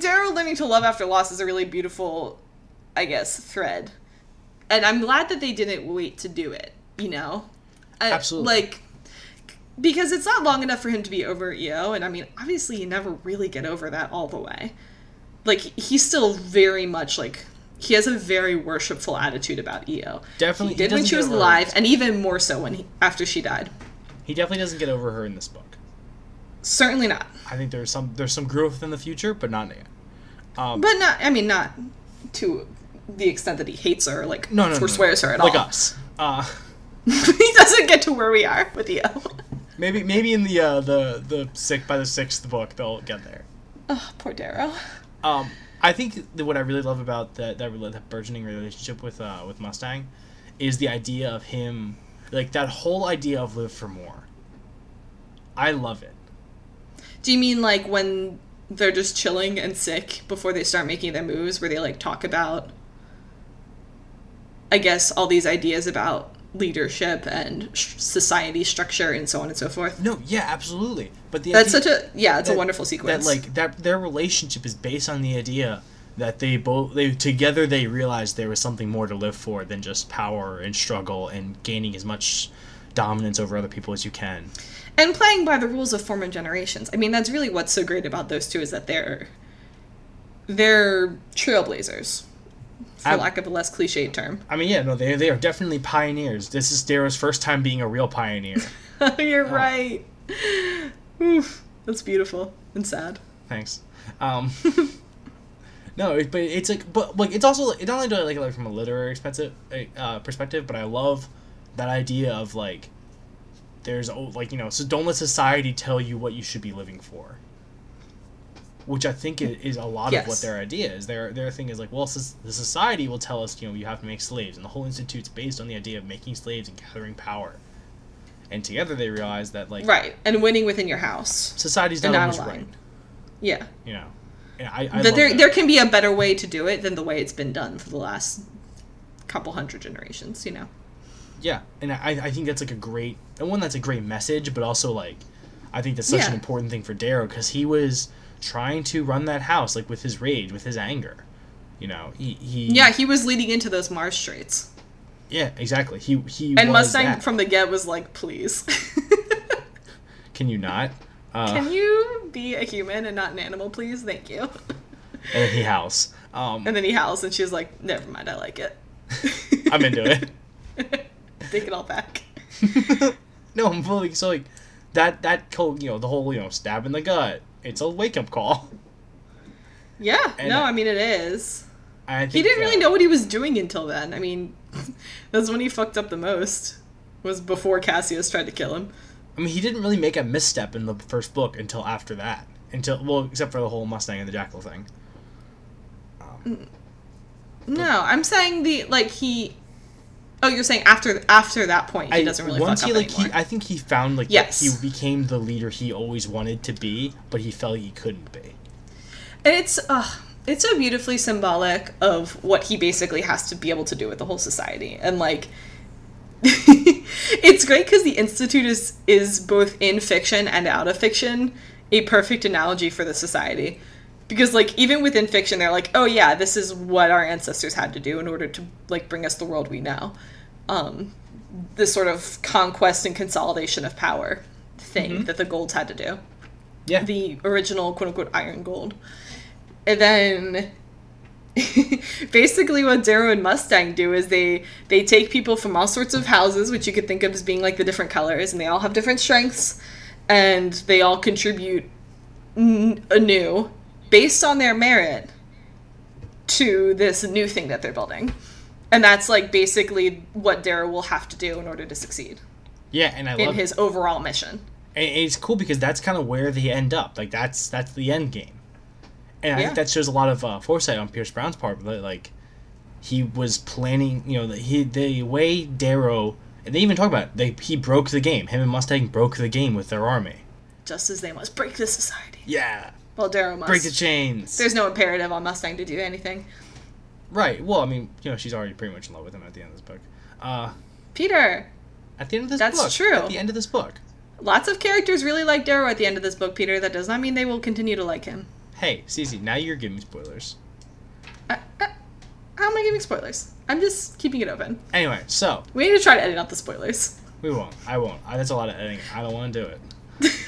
Darrow learning to love after loss is a really beautiful, I guess, thread. And I'm glad that they didn't wait to do it. You know, I- Absolutely. Like because it's not long enough for him to be over Eo, and I mean, obviously, you never really get over that all the way. Like he's still very much like he has a very worshipful attitude about Eo. Definitely- he he did when she was alive, and even more so when he, after she died. he definitely doesn't get over her in this book. Certainly not. I think there's some there's some growth in the future, but not yet. Um, But not, I mean, not to the extent that he hates her, like, no, no, no, forswears no. her at like all. Like us. Uh, he doesn't get to where we are with Eo. maybe maybe in the uh, the the sick by the sixth book they'll get there. oh, poor Darrow. Um, I think that what I really love about that that, that burgeoning relationship with uh, with Mustang is the idea of him, like that whole idea of live for more. I love it. Do you mean like when they're just chilling and sick before they start making their moves, where they like talk about, I guess, all these ideas about leadership and sh- society structure and so on and so forth? No, yeah, absolutely. But the That's such a yeah, it's a wonderful sequence. That like that their relationship is based on the idea that they both they together they realized there was something more to live for than just power and struggle and gaining as much dominance over other people as you can. and playing by the rules of former generations. I mean, that's really what's so great about those two is that they're they're trailblazers, for Ab- lack of a less cliched term. I mean, yeah, no, they they are definitely pioneers. This is Darrow's first time being a real pioneer. You're right. Oof, that's beautiful and sad. Thanks. Um, no, it, but it's like, but like, it's also it not only do I like it like from a literary expensive uh, perspective, but I love that idea of like, there's oh, like you know, so don't let society tell you what you should be living for. Which I think is, is a lot of what their idea is. Their their thing is like, well, the society will tell us, you know, you have to make slaves, and the whole institute's based on the idea of making slaves and gathering power. and together they realize that like Right. And winning within your house. society's not, not always aligned. right. Yeah. You know, and I, I that there that. there can be a better way to do it than the way it's been done for the last couple hundred generations, you know. Yeah, and I, I think that's like a great, and one that's a great message, but also like, I think that's such an important thing for Darrow because he was trying to run that house like with his rage, with his anger. You know, he, he Yeah, he was leading into those Mars traits. yeah, exactly. He he And Mustang that. from the get was like, please. Can you not? Uh, Can you be a human and not an animal, please? Thank you. and then he howls. Um, And then he howls, and she's like, never mind, I like it. I'm into it. Take it all back. no, I'm fully so like that that you know the whole you know stab in the gut. It's a wake up call. Yeah, And no, I- mean, it is. I think, He didn't really uh, know what he was doing until then. I mean, that's when he fucked up the most. Was before Cassius tried to kill him. I mean, he didn't really make a misstep in the first book until after that. Until well, except for the whole Mustang and the Jackal thing. No, I'm saying the like he. Oh, you're saying after after that point he I- doesn't really once he like anymore. he, I think he found like Yes. he became the leader he always wanted to be, but he felt he couldn't be. And it's uh, it's so beautifully symbolic of what he basically has to be able to do with the whole society, and like. it's great because the institute is is both in fiction and out of fiction a perfect analogy for the society because like even within fiction they're like oh yeah this is what our ancestors had to do in order to like bring us the world we know. Um this sort of conquest and consolidation of power thing that the golds had to do. Yeah, the original quote unquote iron gold. And then basically what Darrow and Mustang do is they they take people from all sorts of houses, which you could think of as being like the different colors, and they all have different strengths, and they all contribute n- anew based on their merit to this new thing that they're building. And that's like basically what Darrow will have to do in order to succeed yeah, and I in love his overall mission. And it's cool because that's kind of where they end up. Like that's that's the end game, and I think that shows a lot of uh, foresight on Pierce Brown's part. But like, he was planning. You know, the, he the way Darrow and they even talk about it, they he broke the game. Him and Mustang broke the game with their army. Just as they must break the society. Yeah, Well, Darrow must. break the chains. There's no imperative on Mustang to do anything. right. Well, I mean, you know, she's already pretty much in love with him at the end of this book. Uh, Peter, at the end of this That's book. true. At the end of this book. lots of characters really like Darrow at the end of this book, Peter. That does not mean they will continue to like him. Hey, Cece, now you're giving me spoilers. Uh, uh, how am I giving spoilers? I'm just keeping it open. Anyway, so We need to try to edit out the spoilers. we won't. I won't. I, that's a lot of editing. I don't want to do it.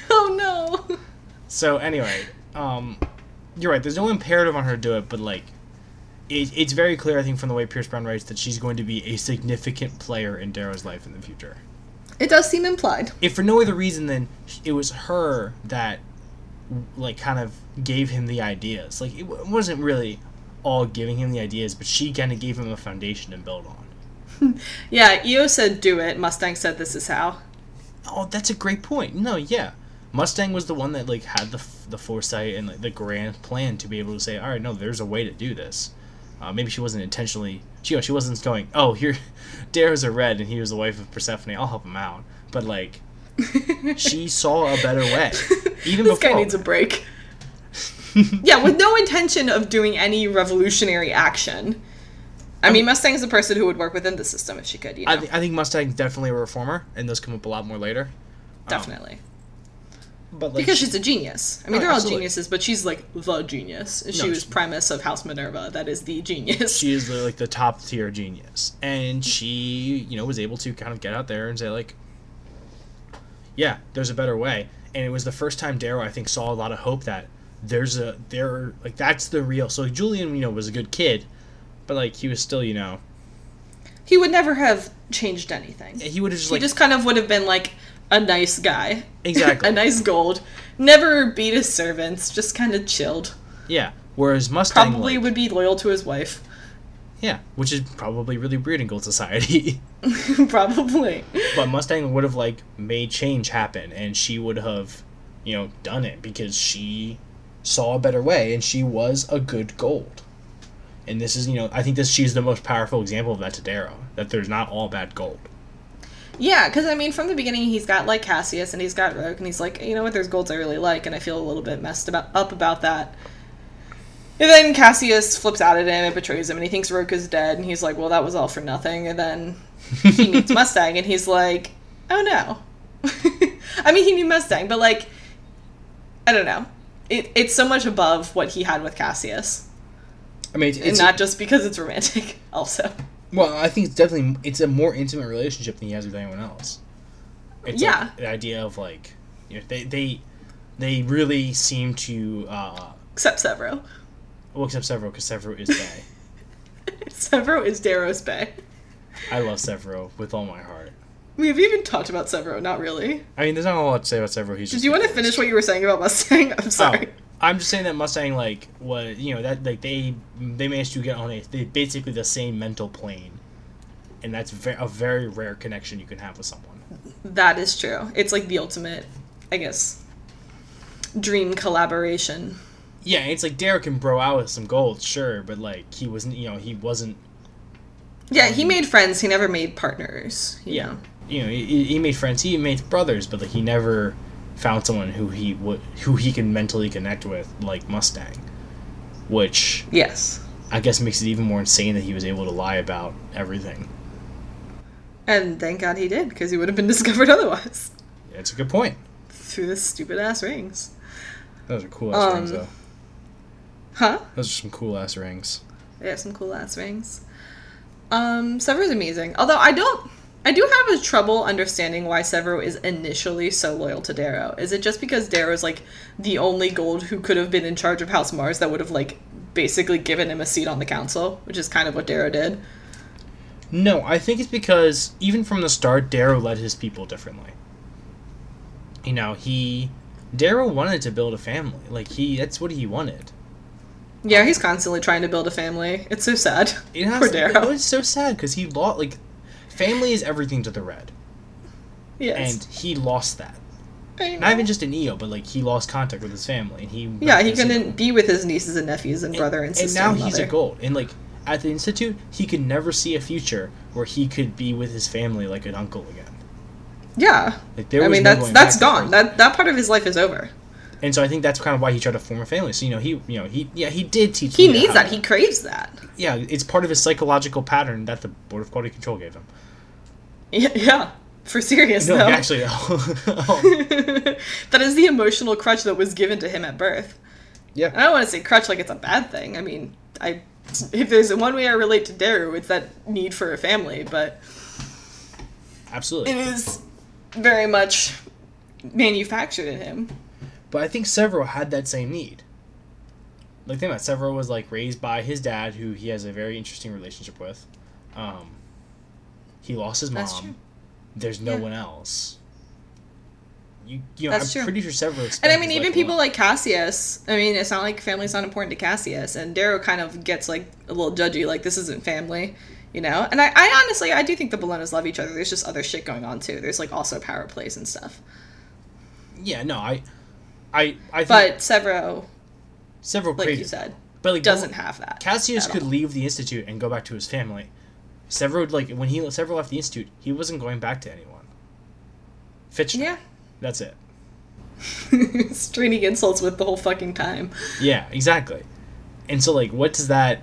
oh no. So anyway, um, you're right. There's no imperative on her to do it, but like, it, it's very clear. I think from the way Pierce Brown writes that she's going to be a significant player in Darrow's life in the future. It does seem implied. If for no other reason than it was her that, like, kind of gave him the ideas. Like, it wasn't really all giving him the ideas, but she kind of gave him a foundation to build on. Yeah, Eo said do it. Mustang said this is how. Oh, that's a great point. No, yeah. Mustang was the one that like had the the foresight and like, the grand plan to be able to say, all right, no, there's a way to do this. Uh, maybe she wasn't intentionally. She, you know, she wasn't going, oh, here, Darrow's a red and he was the wife of Persephone. I'll help him out. But like, she saw a better way. Even this guy before. needs a break. yeah, with no intention of doing any revolutionary action. I mean, Mustang's the person who would work within the system if she could, you know. I, th- I think Mustang's definitely a reformer, and those come up a lot more later. Definitely. But like, because she's a genius. I mean, Oh, they're all geniuses, but she's like the genius. She No, was she- Primus of House Minerva. That is the genius. she is the, like the top tier genius and mm-hmm. she you know was able to kind of get out there and say like yeah there's a better way and it was the first time darrow i think saw a lot of hope that there's a there like that's the real so julian you know was a good kid but like he was still you know he would never have changed anything. he would have just He like just kind of would have been like a nice guy. Exactly. a nice gold. Never beat his servants, just kind of chilled. yeah whereas mustang Probably like- would be loyal to his wife. yeah which is probably really weird in gold society Probably. but mustang would have like made change happen and she would have you know done it because she saw a better way and she was a good gold and this is you know i think this she's the most powerful example of that to darrow that there's not all bad gold Yeah, because I mean, from the beginning, he's got like Cassius and he's got Roque, and he's like, you know what, there's golds I really like, and I feel a little bit messed about up about that. And then Cassius flips out at him and betrays him, and he thinks Roque is dead, and he's like, well, that was all for nothing. And then he meets Mustang, and he's like, oh no. I mean, he knew Mustang, but like, I don't know. It, it's so much above what he had with Cassius, I mean, it's, and not just because it's romantic. Also, well, I think it's definitely it's a more intimate relationship than he has with anyone else. It's Yeah. like the idea of like, you know, they they they really seem to uh, except Sevro. well, except Sevro because Sevro is Bay. Sevro is Darrow's Bay. I love Sevro with all my heart. We have even talked about Sevro, not really. I mean, there's not a lot to say about Sevro. He's Did just you want to finish what you were saying about Mustang? I'm sorry. Oh, I'm just saying that Mustang like was you know that like they they managed to get on a they basically the same mental plane, and that's ve- a very rare connection you can have with someone. That is true. It's like the ultimate, I guess, dream collaboration. Yeah, it's like Darrow can bro out with some gold, sure, but like he wasn't you know he wasn't Yeah, he um, made friends. He never made partners. you yeah know. you know he, he made friends he made brothers, but like he never found someone who he would who he can mentally connect with like Mustang, which Yes. I guess makes it even more insane that he was able to lie about everything. And thank God he did, because he would have been discovered otherwise It's a good point. through the stupid ass rings. Those are cool ass Um, rings though. Huh? Those are some cool ass rings. They have some cool ass rings. Um, Sevro's amazing. Although I don't, I do have a trouble understanding why Sevro is initially so loyal to Darrow. Is it just because Darrow is like the only gold who could have been in charge of House Mars that would have like basically given him a seat on the council, which is kind of what Darrow did. No, I think it's because even from the start, Darrow led his people differently. You know, he Darrow wanted to build a family. Like he, that's what he wanted. Yeah, he's constantly trying to build a family. It's so sad. It has Poor Darrow. it's so sad because he lost. Like, family is everything to the red, Yes. and he lost that. Not even just in Eo, but like he lost contact with his family, and he yeah, he couldn't be with his nieces and nephews and brother and, sister. and now and he's a gold, and like at the institute, he could never see a future where he could be with his family like an uncle again. Yeah. Like there I was mean no that's that's back as far gone. That that part of his life is over. And so I think that's kind of why he tried to form a family. So you know, he you know he yeah he did teach. He needs that. He craves that. yeah, it's part of his psychological pattern that the Board of Quality Control gave him. Yeah, yeah. For serious No, though. actually, oh, that is the emotional crutch that was given to him at birth. yeah, And I don't want to say crutch like it's a bad thing. I mean, I if there's one way I relate to Darrow, it's that need for a family, but absolutely. it is very much manufactured in him. But I think Sevro had that same need. Like think about it, Sevro was like raised by his dad, who he has a very interesting relationship with. Um, he lost his mom. That's true. There's no Yeah. one else. You, you know, That's I'm true. pretty sure Sevro. And I mean, even life people alone. like Cassius. I mean, it's not like family's not important to Cassius, and Darrow kind of gets like a little judgy, like this isn't family, you know. And I, I honestly, I do think the Bellonas love each other. There's just other shit going on too. There's like also power plays and stuff. yeah, no, I, I, I think But Sevro, Sevro like crazy, you said, but like doesn't have that. Cassius could all. leave the institute and go back to his family. Sevro like when he Sevro left the institute, he wasn't going back to anyone. Fitch, Yeah. that's it. Straining insults with the whole fucking time. Yeah, exactly. And so, like, what does that?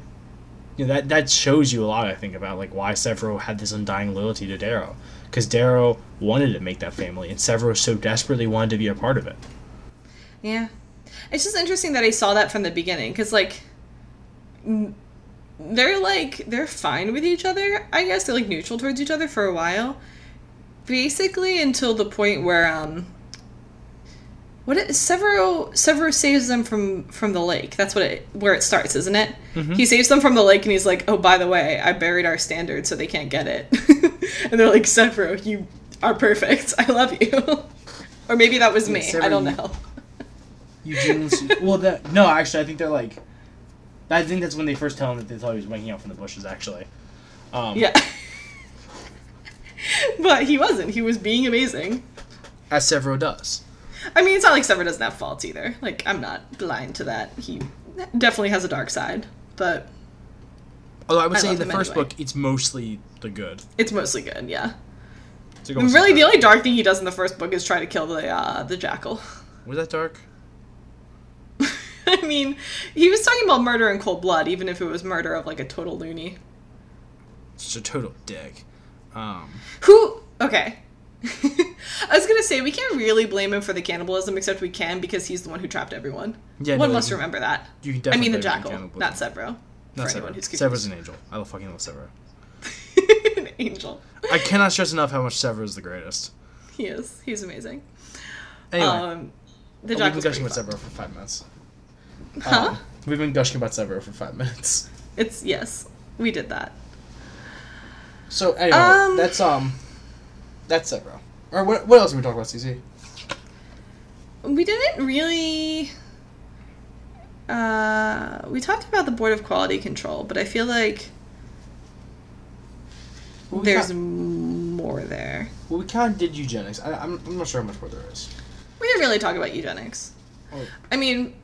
You know, that that shows you a lot. I think about like why Sevro had this undying loyalty to Darrow, because Darrow wanted to make that family, and Sevro so desperately wanted to be a part of it. Yeah. It's just interesting that I saw that from the beginning because, like, they're like, they're fine with each other. I guess they're like neutral towards each other for a while. Basically, until the point where, um, what it, Sevro Sevro saves them from from the lake. That's what it where it starts, isn't it? He saves them from the lake, and he's like, "Oh, by the way, I buried our standard, so they can't get it." and they're like, "Sevro, you are perfect. I love you." or maybe that was me. Sevro, I don't know. Eugene's well, that no, actually, I think they're like. I think that's when they first tell him that they thought he was waking up from the bushes. Actually, um, Yeah. but he wasn't. He was being amazing. as Sevro does. I mean, it's not like Sevro doesn't have faults either. Like, I'm not blind to that. He definitely has a dark side, but Although I would I say in the first anyway. book, it's mostly the good. it's mostly good, yeah. With Really, the only dark thing he does in the first book is try to kill the uh, the jackal. Was that dark? I mean, he was talking about murder in cold blood, even if it was murder of like a total loony. Just a total dick. Um, Who? Okay. I was gonna say we can't really blame him for the cannibalism, except we can because he's the one who trapped everyone. yeah, one no, must you- remember that. You can I mean the blame him for jackal, not Sevro. Not Sevro. who's Sevro's an angel. I love fucking love Sevro. an angel. I cannot stress enough how much Sevro is the greatest. He is. He's amazing. Anyway, um, the we've been jackal's gushing pretty about. Sevro for five minutes. Huh? Um, we've been gushing about Sevro for five minutes. It's yes, we did that. So anyway, Um, that's um, that's Sevro. Or what? What else did we talk about, CC? We didn't really. Uh, we talked about the board of quality control, but I feel like Well, we there's more there. well, we kind of did eugenics. I, I'm, I'm not sure how much more there is. We didn't really talk about eugenics. Oh. I mean,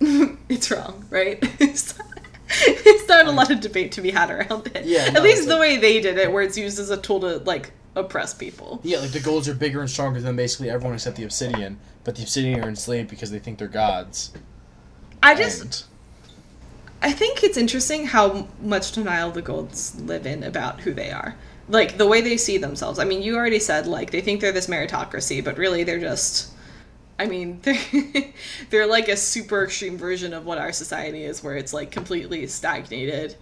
it's wrong, right? it's not a lot of debate to be had around it. Yeah, At no, least the like- way they did it, where it's used as a tool to like oppress people. Yeah, like the golds are bigger and stronger than basically everyone except the obsidian, but the obsidian are enslaved because they think they're gods. I just And- I think it's interesting how much denial the Golds live in about who they are. Like the way they see themselves. I mean, you already said like they think they're this meritocracy, but really they're just I mean, they're they're like a super extreme version of what our society is where it's like completely stagnated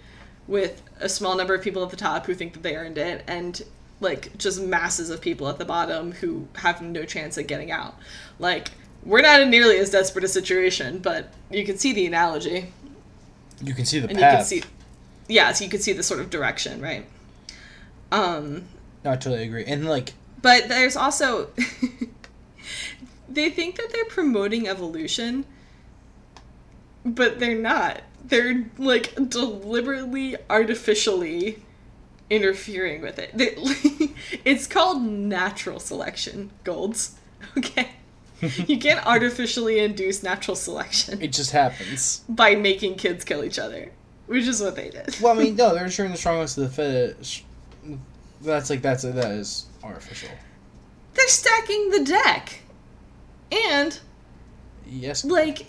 with a small number of people at the top who think that they earned it and like just masses of people at the bottom who have no chance at getting out. Like we're not in nearly as desperate a situation, but you can see the analogy you can see the and you can path. see yeah so you can see the sort of direction right um No, I totally agree. And like, but there's also they think that they're promoting evolution but they're not they're like deliberately artificially interfering with it They- it's called natural selection golds okay you can't artificially induce natural selection it just happens. by making kids kill each other which is what they did Well, I mean, no, they're ensuring the strongest of the fittest. That's like that's that is artificial. they're stacking the deck. And, Yes. like,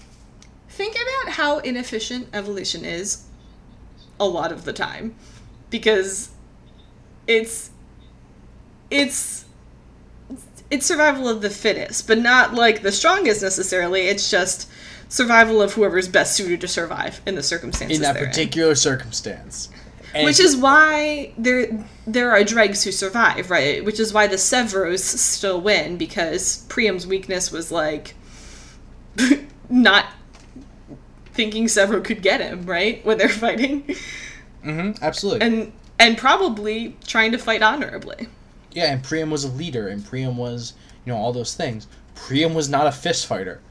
think about how inefficient evolution is a lot of the time. Because it's. It's. It's survival of the fittest, but not like the strongest necessarily. It's just survival of whoever's best suited to survive in the circumstances. In that particular circumstance. And Which is why there there are dregs who survive, right? Which is why the Sevros still win because Priam's weakness was like not thinking Sevro could get him, right? When they're fighting, Mm-hmm, absolutely. and and probably trying to fight honorably. yeah, and Priam was a leader, and Priam was you know all those things. Priam was not a fist fighter,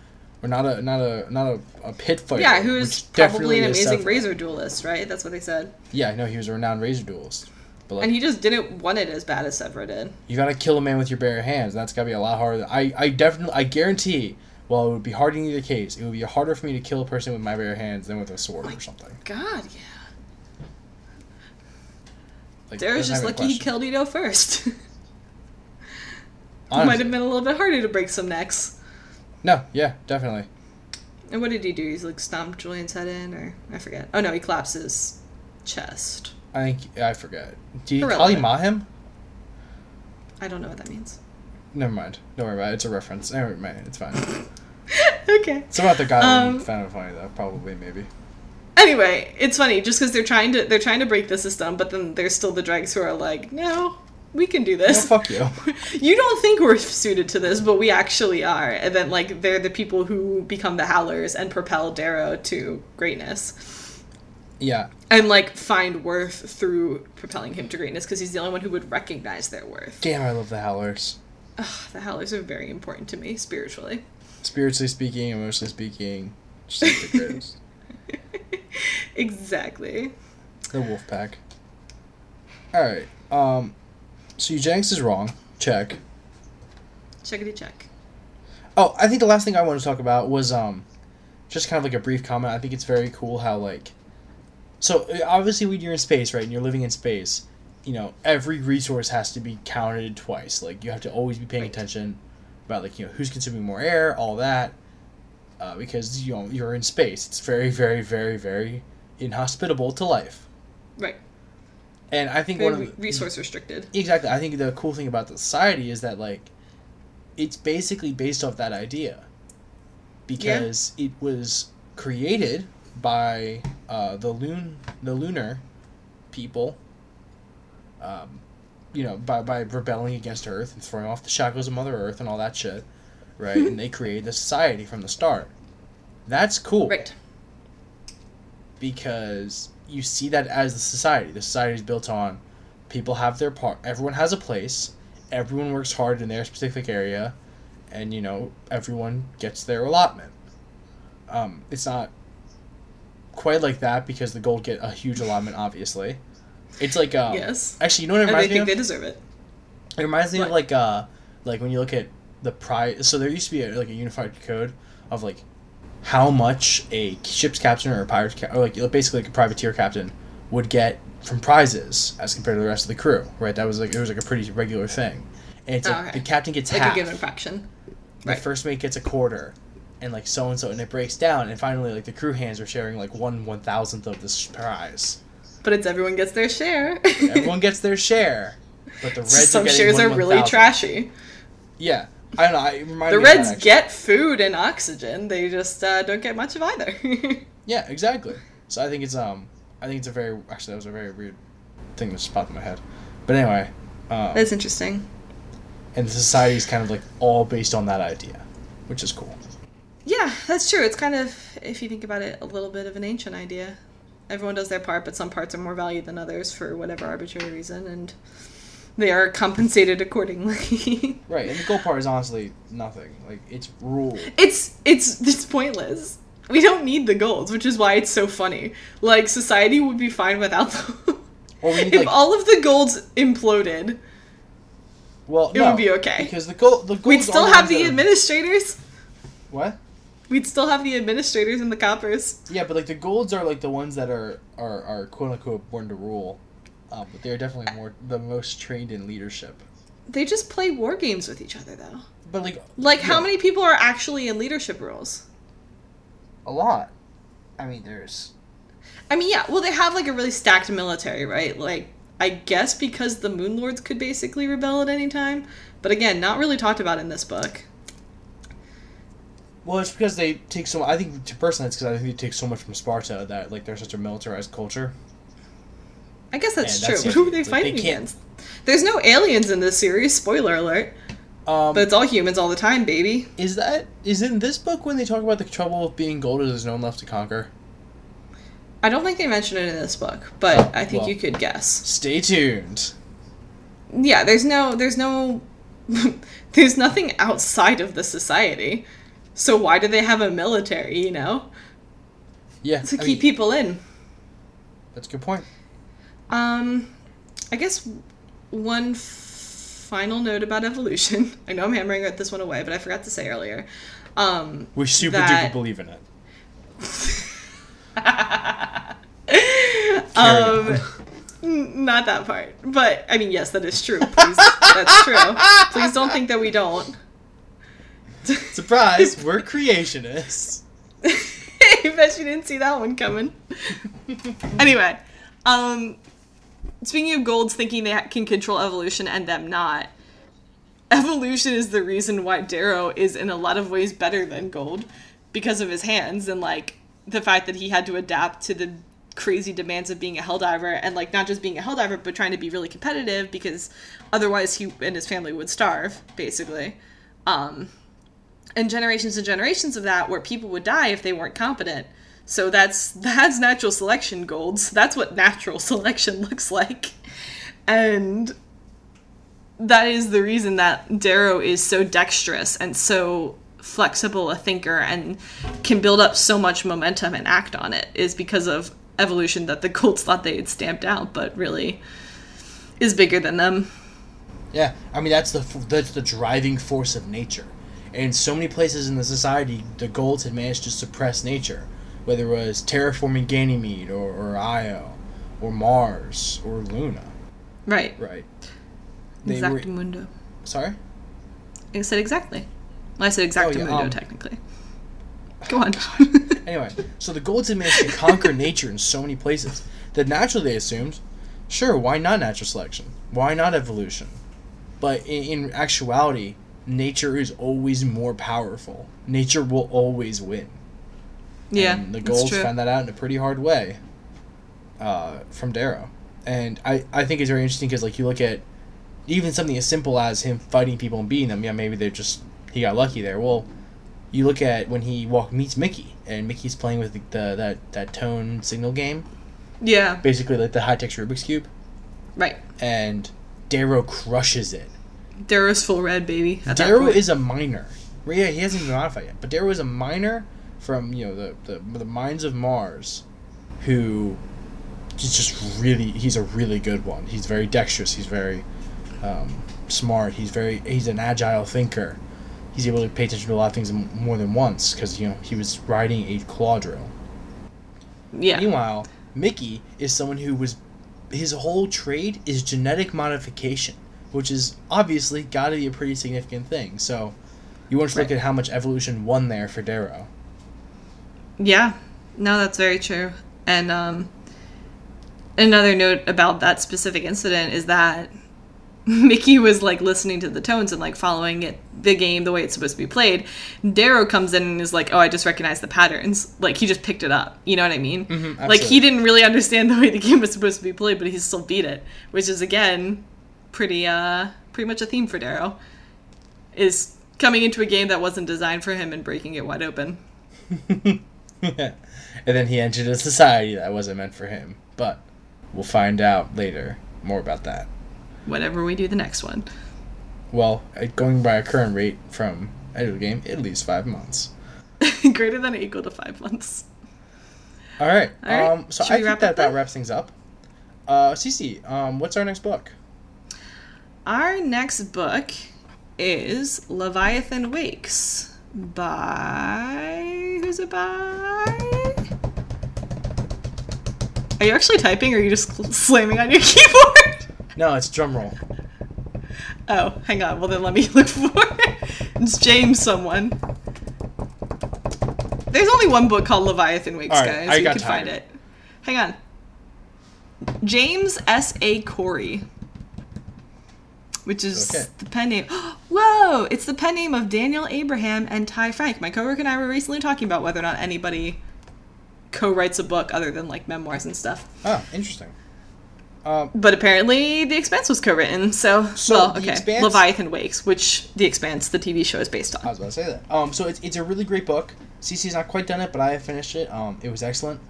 or not a not a not a, a pit fighter. yeah, who is definitely probably an amazing razor duelist, right? That's what they said. Yeah, no, he was a renowned razor duelist. But like, And he just didn't want it as bad as Sevro did. you gotta kill a man with your bare hands. That's gotta be a lot harder. I I definitely I guarantee. Well, it would be hard in either case, it would be harder for me to kill a person with my bare hands than with a sword or something. God, yeah. Like, Darrow's just not even a lucky he killed Ito first. it Might have been a little bit harder to break some necks. No, yeah, definitely. And what did he do? He's like stomped Julian's head in, or I forget. Oh no, he claps his chest. I think I forget. Did you Irrelevant. Kali him? I don't know what that means. Never mind. Don't worry about it. It's a reference. Never mind. It's fine. okay. It's about the guy Um, found it funny though. Probably, maybe. Anyway, it's funny just because they're trying to they're trying to break the system, but then there's still the dregs who are like, no, we can do No, this. fuck you. you don't think we're suited to this, but we actually are. And then like they're the people who become the howlers and propel Darrow to greatness. Yeah. And like find worth through propelling him to greatness because he's the only one who would recognize their worth. Damn, I love the Howlers. Ugh, the howlers are very important to me spiritually. Spiritually speaking, emotionally speaking, just like the greatest. exactly. the wolf pack. Alright. Um so eugenics is wrong. Check. Checkity check. Oh, I think the last thing I wanted to talk about was um just kind of like a brief comment. I think it's very cool how like so uh, obviously when you're in space, right, and you're living in space, you know every resource has to be counted twice. Like you have to always be paying Right. attention about like you know who's consuming more air, all that, uh, because you know you're in space. It's very, very, very, very inhospitable to life. Right. And I think Very one of the, resource restricted. Exactly. I think the cool thing about the society is that like it's basically based off that idea. Because it was created by uh, the loon the lunar people um, you know, by, by rebelling against Earth and throwing off the shackles of Mother Earth and all that shit, right? and they created the society from the start. That's cool Right. because you see that as the society. The society is built on people have their part. Everyone has a place. Everyone works hard in their specific area, and you know everyone gets their allotment. Um, it's not quite like that because the gold get a huge allotment. Obviously, it's like um, yes. Actually, you know what it reminds And they me think of? they deserve it. It reminds me of like uh like when you look at the price. So there used to be a, like a unified code of like how much a ship's captain or a pirate ca- or like basically like a privateer captain would get from prizes as compared to the rest of the crew. Right? That was like it was like a pretty regular thing. And it's like Oh, okay. the captain gets Like half. a given fraction. The Right. first mate gets a quarter. And like so and so, and it breaks down, and finally, like the crew hands are sharing like one one thousandth of this prize. But it's everyone gets their share. Everyone gets their share, but the Reds Some are shares one are really 1,000th. trashy. Yeah, I don't know. I, it The me of that, Reds get food and oxygen. They just uh, don't get much of either. Yeah, exactly. So I think it's um, I think it's a very actually that was a very weird thing that just popped in my head. But anyway, um, That's interesting. and the society is kind of like all based on that idea, which is cool. Yeah, that's true. It's kind of, if you think about it, a little bit of an ancient idea. Everyone does their part, but some parts are more valued than others for whatever arbitrary reason, and they are compensated accordingly. Right, and the gold part is honestly nothing. Like it's rule. it's it's it's pointless. We don't need the golds, which is why it's so funny. Like society would be fine without them. Or we need if like all of the golds imploded, well, it no, would be okay. because the gold the gold. we'd still have the administrators. what? We'd still have the administrators and the coppers. Yeah, but like the golds are like the ones that are are, are quote unquote born to rule, um, but they're definitely more the most trained in leadership. They just play war games with each other, though. But like Like, how many people are actually in leadership roles? a lot. I mean, there's I mean, yeah, well, they have like a really stacked military, right? Like, I guess because the Moon Lords could basically rebel at any time. But again, not really talked about in this book. Well, it's because they take so. I think to personally, it's because I think they take so much from Sparta that like they're such a militarized culture. I guess that's true. that's but who are they they fighting can't- against? There's no aliens in this series. Spoiler alert. Um, But it's all humans all the time, baby. is that is in this book when they talk about the trouble of being gold is there's no one left to conquer? I don't think they mentioned it in this book, but I think well. you could guess. Stay tuned. Yeah, there's no, there's no, there's nothing outside of the society. So why do they have a military? You know, Yeah, to I keep mean, people in. That's a good point. Um, I guess one f- final note about evolution. I know I'm hammering this one away, but I forgot to say earlier. Um, We super That- duper believe in it. um, not that part, but I mean, yes, that is true. Please, that's true. Please don't think that we don't. Surprise, we're creationists. I bet you didn't see that one coming. anyway, um, speaking of golds thinking they can control evolution and them not, evolution is the reason why Darrow is in a lot of ways better than gold because of his hands and like the fact that he had to adapt to the crazy demands of being a hell diver and like not just being a hell diver but trying to be really competitive because otherwise he and his family would starve basically um and generations and generations of that where people would die if they weren't competent. So that's that's natural selection golds. That's what natural selection looks like. And that is the reason that Darrow is so dexterous and so flexible a thinker and can build up so much momentum and act on it is because of evolution that the golds thought they had stamped out, but really is bigger than them. Yeah, I mean that's the that's the driving force of nature. And in so many places in the society, the Golds had managed to suppress nature, whether it was terraforming Ganymede or, or Io, or Mars or Luna. Right. Right. They were sorry. I said exactly. Well, I said exactamundo yeah, um, technically. Go on. Anyway, so the Golds had managed to conquer nature in so many places that naturally they assumed, sure, why not natural selection? Why not evolution? But in, in actuality, nature is always more powerful. Nature will always win. Yeah, And the Golds found that out in a pretty hard way uh, from Darrow. And I, I think it's very interesting because, like, you look at even something as simple as him fighting people and beating them. Yeah, maybe they're just, he got lucky there. Well, you look at when he walk meets Mickey, and Mickey's playing with the, the that, that tone signal game, Yeah, basically like the high text Rubik's Cube, right. and Darrow crushes it. Darrow's full red, baby. Darrow is a miner. Yeah, he hasn't been modified yet, but Darrow is a miner from you know the the, the mines of Mars, who is just really he's a really good one. He's very dexterous. He's very um, smart. He's very he's an agile thinker. He's able to pay attention to a lot of things more than once because you know he was riding a claw drill. Yeah. Meanwhile, Mickey is someone who was his whole trade is genetic modification, which is obviously got to be a pretty significant thing. So, you want to look Right. at how much evolution won there for Darrow. Yeah, no, that's very true. And um, another note about that specific incident is that Mickey was like listening to the tones and like following it the game the way it's supposed to be played. Darrow comes in and is like, "Oh, I just recognize the patterns." Like he just picked it up. You know what I mean? Mhm, like he didn't really understand the way the game was supposed to be played, but he still beat it, which is again pretty uh pretty much a theme for Darrow. Is coming into a game that wasn't designed for him and breaking it wide open. and then he entered a society that wasn't meant for him. But we'll find out later more about that. Whenever we do the next one. Well, uh, going by a current rate from end of the game, at least five months. Greater than or equal to five months. All right. All right. Um, so Should I think wrap that about wraps things up. Uh, Cece, um, what's our next book? Our next book is Leviathan Wakes by. Who's it by? Are you actually typing or are you just slamming on your keyboard? No, it's drum roll. Oh, hang on. Well, then let me look for it. It's James someone. There's only one book called Leviathan Wakes, right, guys. I you can find it. Hang on. James S. A. Corey. Which is Okay. the pen name. Whoa! It's the pen name of Daniel Abraham and Ty Franck. My coworker and I were recently talking about whether or not anybody co-writes a book other than like memoirs and stuff. Oh, interesting. Um, But apparently, The Expanse was co-written. So, So, well, okay, Expanse- Leviathan Wakes, which The Expanse, the TV show, is based on. I was about to say that. Um, so it's, it's a really great book. Cece's not quite done it, but I have finished it. Um, it was excellent.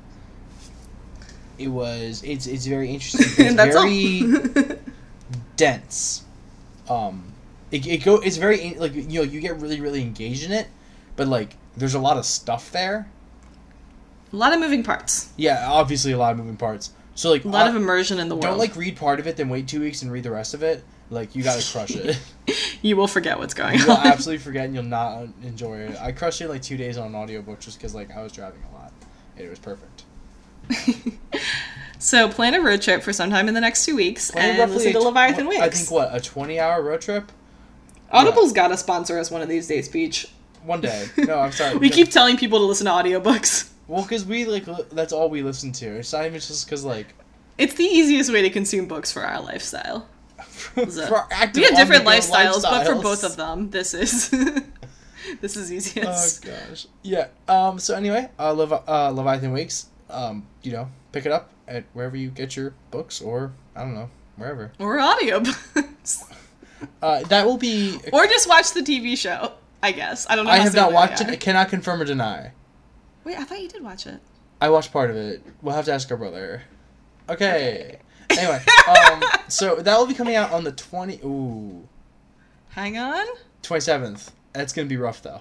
It was. It's it's very interesting. It's very dense. Um, it, it go. It's very like you know you get really really engaged in it, but like there's a lot of stuff there. a lot of moving parts. Yeah, obviously a lot of moving parts. So like A lot of immersion in the world. don't like read part of it, then wait two weeks and read the rest of it. Like you gotta crush it. you will forget what's going on. You'll absolutely forget and you'll not enjoy it. I crushed it like two days on an audiobook just because like I was driving a lot. And it was perfect. so plan a road trip for sometime in the next two weeks Well, and listen to tw- Leviathan what- Wakes. I think what a twenty-hour road trip. Audible's got to sponsor us one of these days, Peach. One day. No, I'm sorry. We No. keep telling people to listen to audiobooks. well because we like li- that's all we listen to. It's not even just because like It's the easiest way to consume books for our lifestyle. for we have different on-the-go lifestyles, but for both of them, this is this is easiest. Oh gosh. Yeah. Um. So anyway, uh, Levi- uh, Leviathan Wakes. Um. You know, pick it up at wherever you get your books, or I don't know, wherever. or audiobooks. Uh, that will be. or just watch the TV show. I guess I don't know. I have not watched it. I cannot confirm or deny. Wait, I thought you did watch it. I watched part of it. We'll have to ask our brother. Okay. Anyway, um, so that will be coming out on the twenty. Ooh, Hang on. twenty seventh. That's gonna be rough though.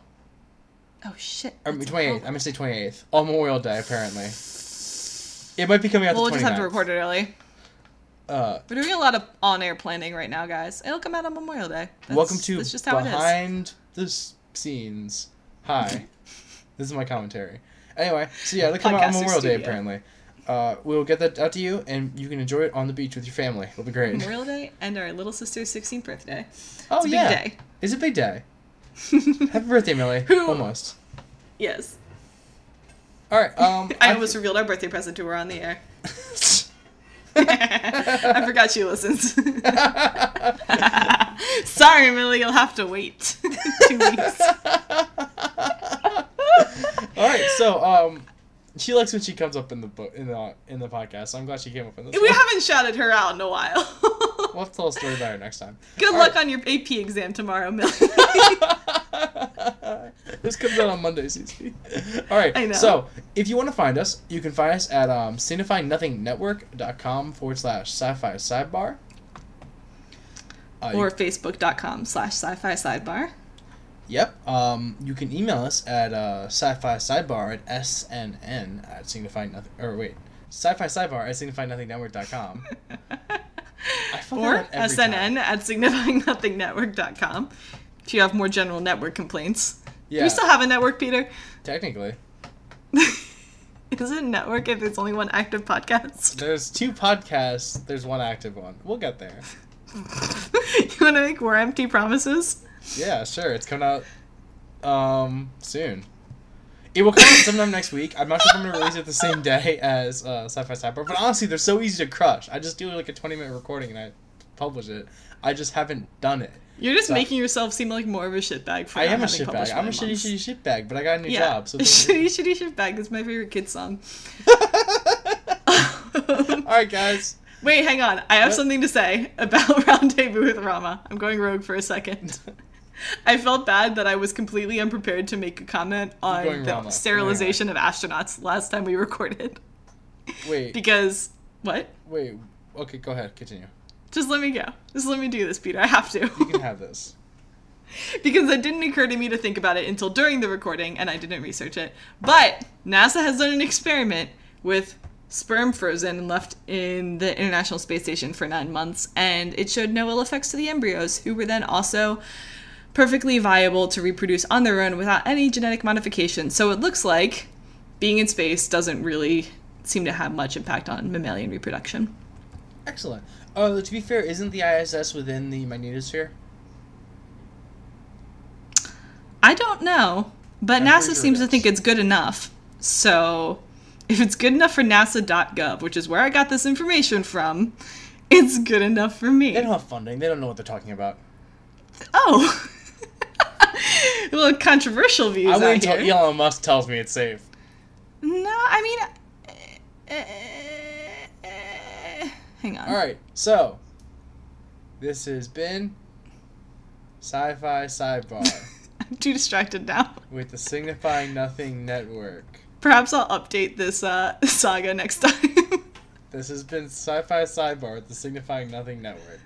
Oh shit. I mean It's- twenty eighth. I'm gonna say twenty eighth. On Memorial Day, apparently. It might be coming out We'll the just have to record it early. Uh, We're doing a lot of on-air planning right now, guys. It'll come out on Memorial Day. That's, welcome to that's just how it is. behind-the-scenes. Hi, this is my commentary. Anyway, so yeah, it'll come out on Memorial Day apparently. Uh, we'll get that out to you, and you can enjoy it on the beach with your family. It'll be great. Memorial Day and our little sister's 16th birthday. Oh It's a big yeah, day. it's a big day. Happy birthday, Millie. Who- Almost. Yes. All right. Um, I almost revealed our birthday present to her on the air. I forgot she listens. Sorry, Millie, you'll have to wait two weeks. All right. So um, she likes when she comes up in the book in the in the podcast. So I'm glad she came up in this. We one. haven't shouted her out in a while. We'll have to tell a story about her next time. Good All luck right. on your AP exam tomorrow, Millie. this comes out on Monday, CC. All right. I know. So, if you want to find us, you can find us at um, signifynothingnetwork.com forward slash sci-fi sidebar. Uh, or facebook.com slash sci-fi sidebar. yep. Um, you can email us at uh, sci-fi sidebar at snn at signify nothing. Or wait, sci-fi sidebar at signifynothingnetwork.com. Or that up every snn time. at signifynothingnetwork.com if you have more general network complaints. Do Yeah, we still have a network, Peter? technically. Is it a network if there's only one active podcast? There's two podcasts. There's one active one. We'll get there. you want to make more empty promises? Yeah, sure. It's coming out um soon. It will come out sometime next week. I'm not sure if I'm gonna release it the same day as uh, Sci-Fi Sidebar, but honestly, they're so easy to crush. I just do like a 20 minute recording and I publish it. I just haven't done it. You're just So- making yourself seem like more of a shitbag for I am a shitbag. I'm a shitty, shitty shitbag, but I got a new Yeah. job. So shitty, shitty shitbag is my favorite kid song. all right, guys. Wait, hang on. I have What? something to say about Rendezvous with Rama. I'm going rogue for a second. I felt bad that I was completely unprepared to make a comment on the sterilization of astronauts last time we recorded. Wait, Because, what? wait. Okay, go ahead. Continue. Just let me go. Just let me do this, Peter. I have to. You can have this. because it didn't occur to me to think about it until during the recording and I didn't research it. But NASA has done an experiment with sperm frozen and left in the International Space Station for nine months, and it showed no ill effects to the embryos, who were then also perfectly viable to reproduce on their own without any genetic modification. So it looks like being in space doesn't really seem to have much impact on mammalian reproduction. Excellent. Oh, to be fair, isn't the ISS within the magnetosphere? I don't know, but I'm NASA sure seems to think it's good enough. So, if it's good enough for NASA.gov, which is where I got this information from, it's good enough for me. They don't have funding. They don't know what they're talking about. Oh, a little controversial views I wait until. Elon Musk tells me it's safe. No, I mean, uh, uh, uh, hang on. All right, so this has been Sci-Fi Sidebar I'm too distracted now. with the Signifying Nothing Network. Perhaps I'll update this uh, saga next time. This has been Sci-Fi Sidebar with the Signifying Nothing Network.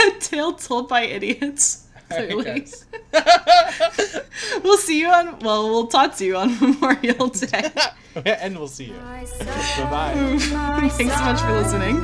A tale told by idiots. All right, Clearly. we'll see you on. Well, we'll talk to you on Memorial Day. and we'll see you. Bye bye. Thanks so much for listening.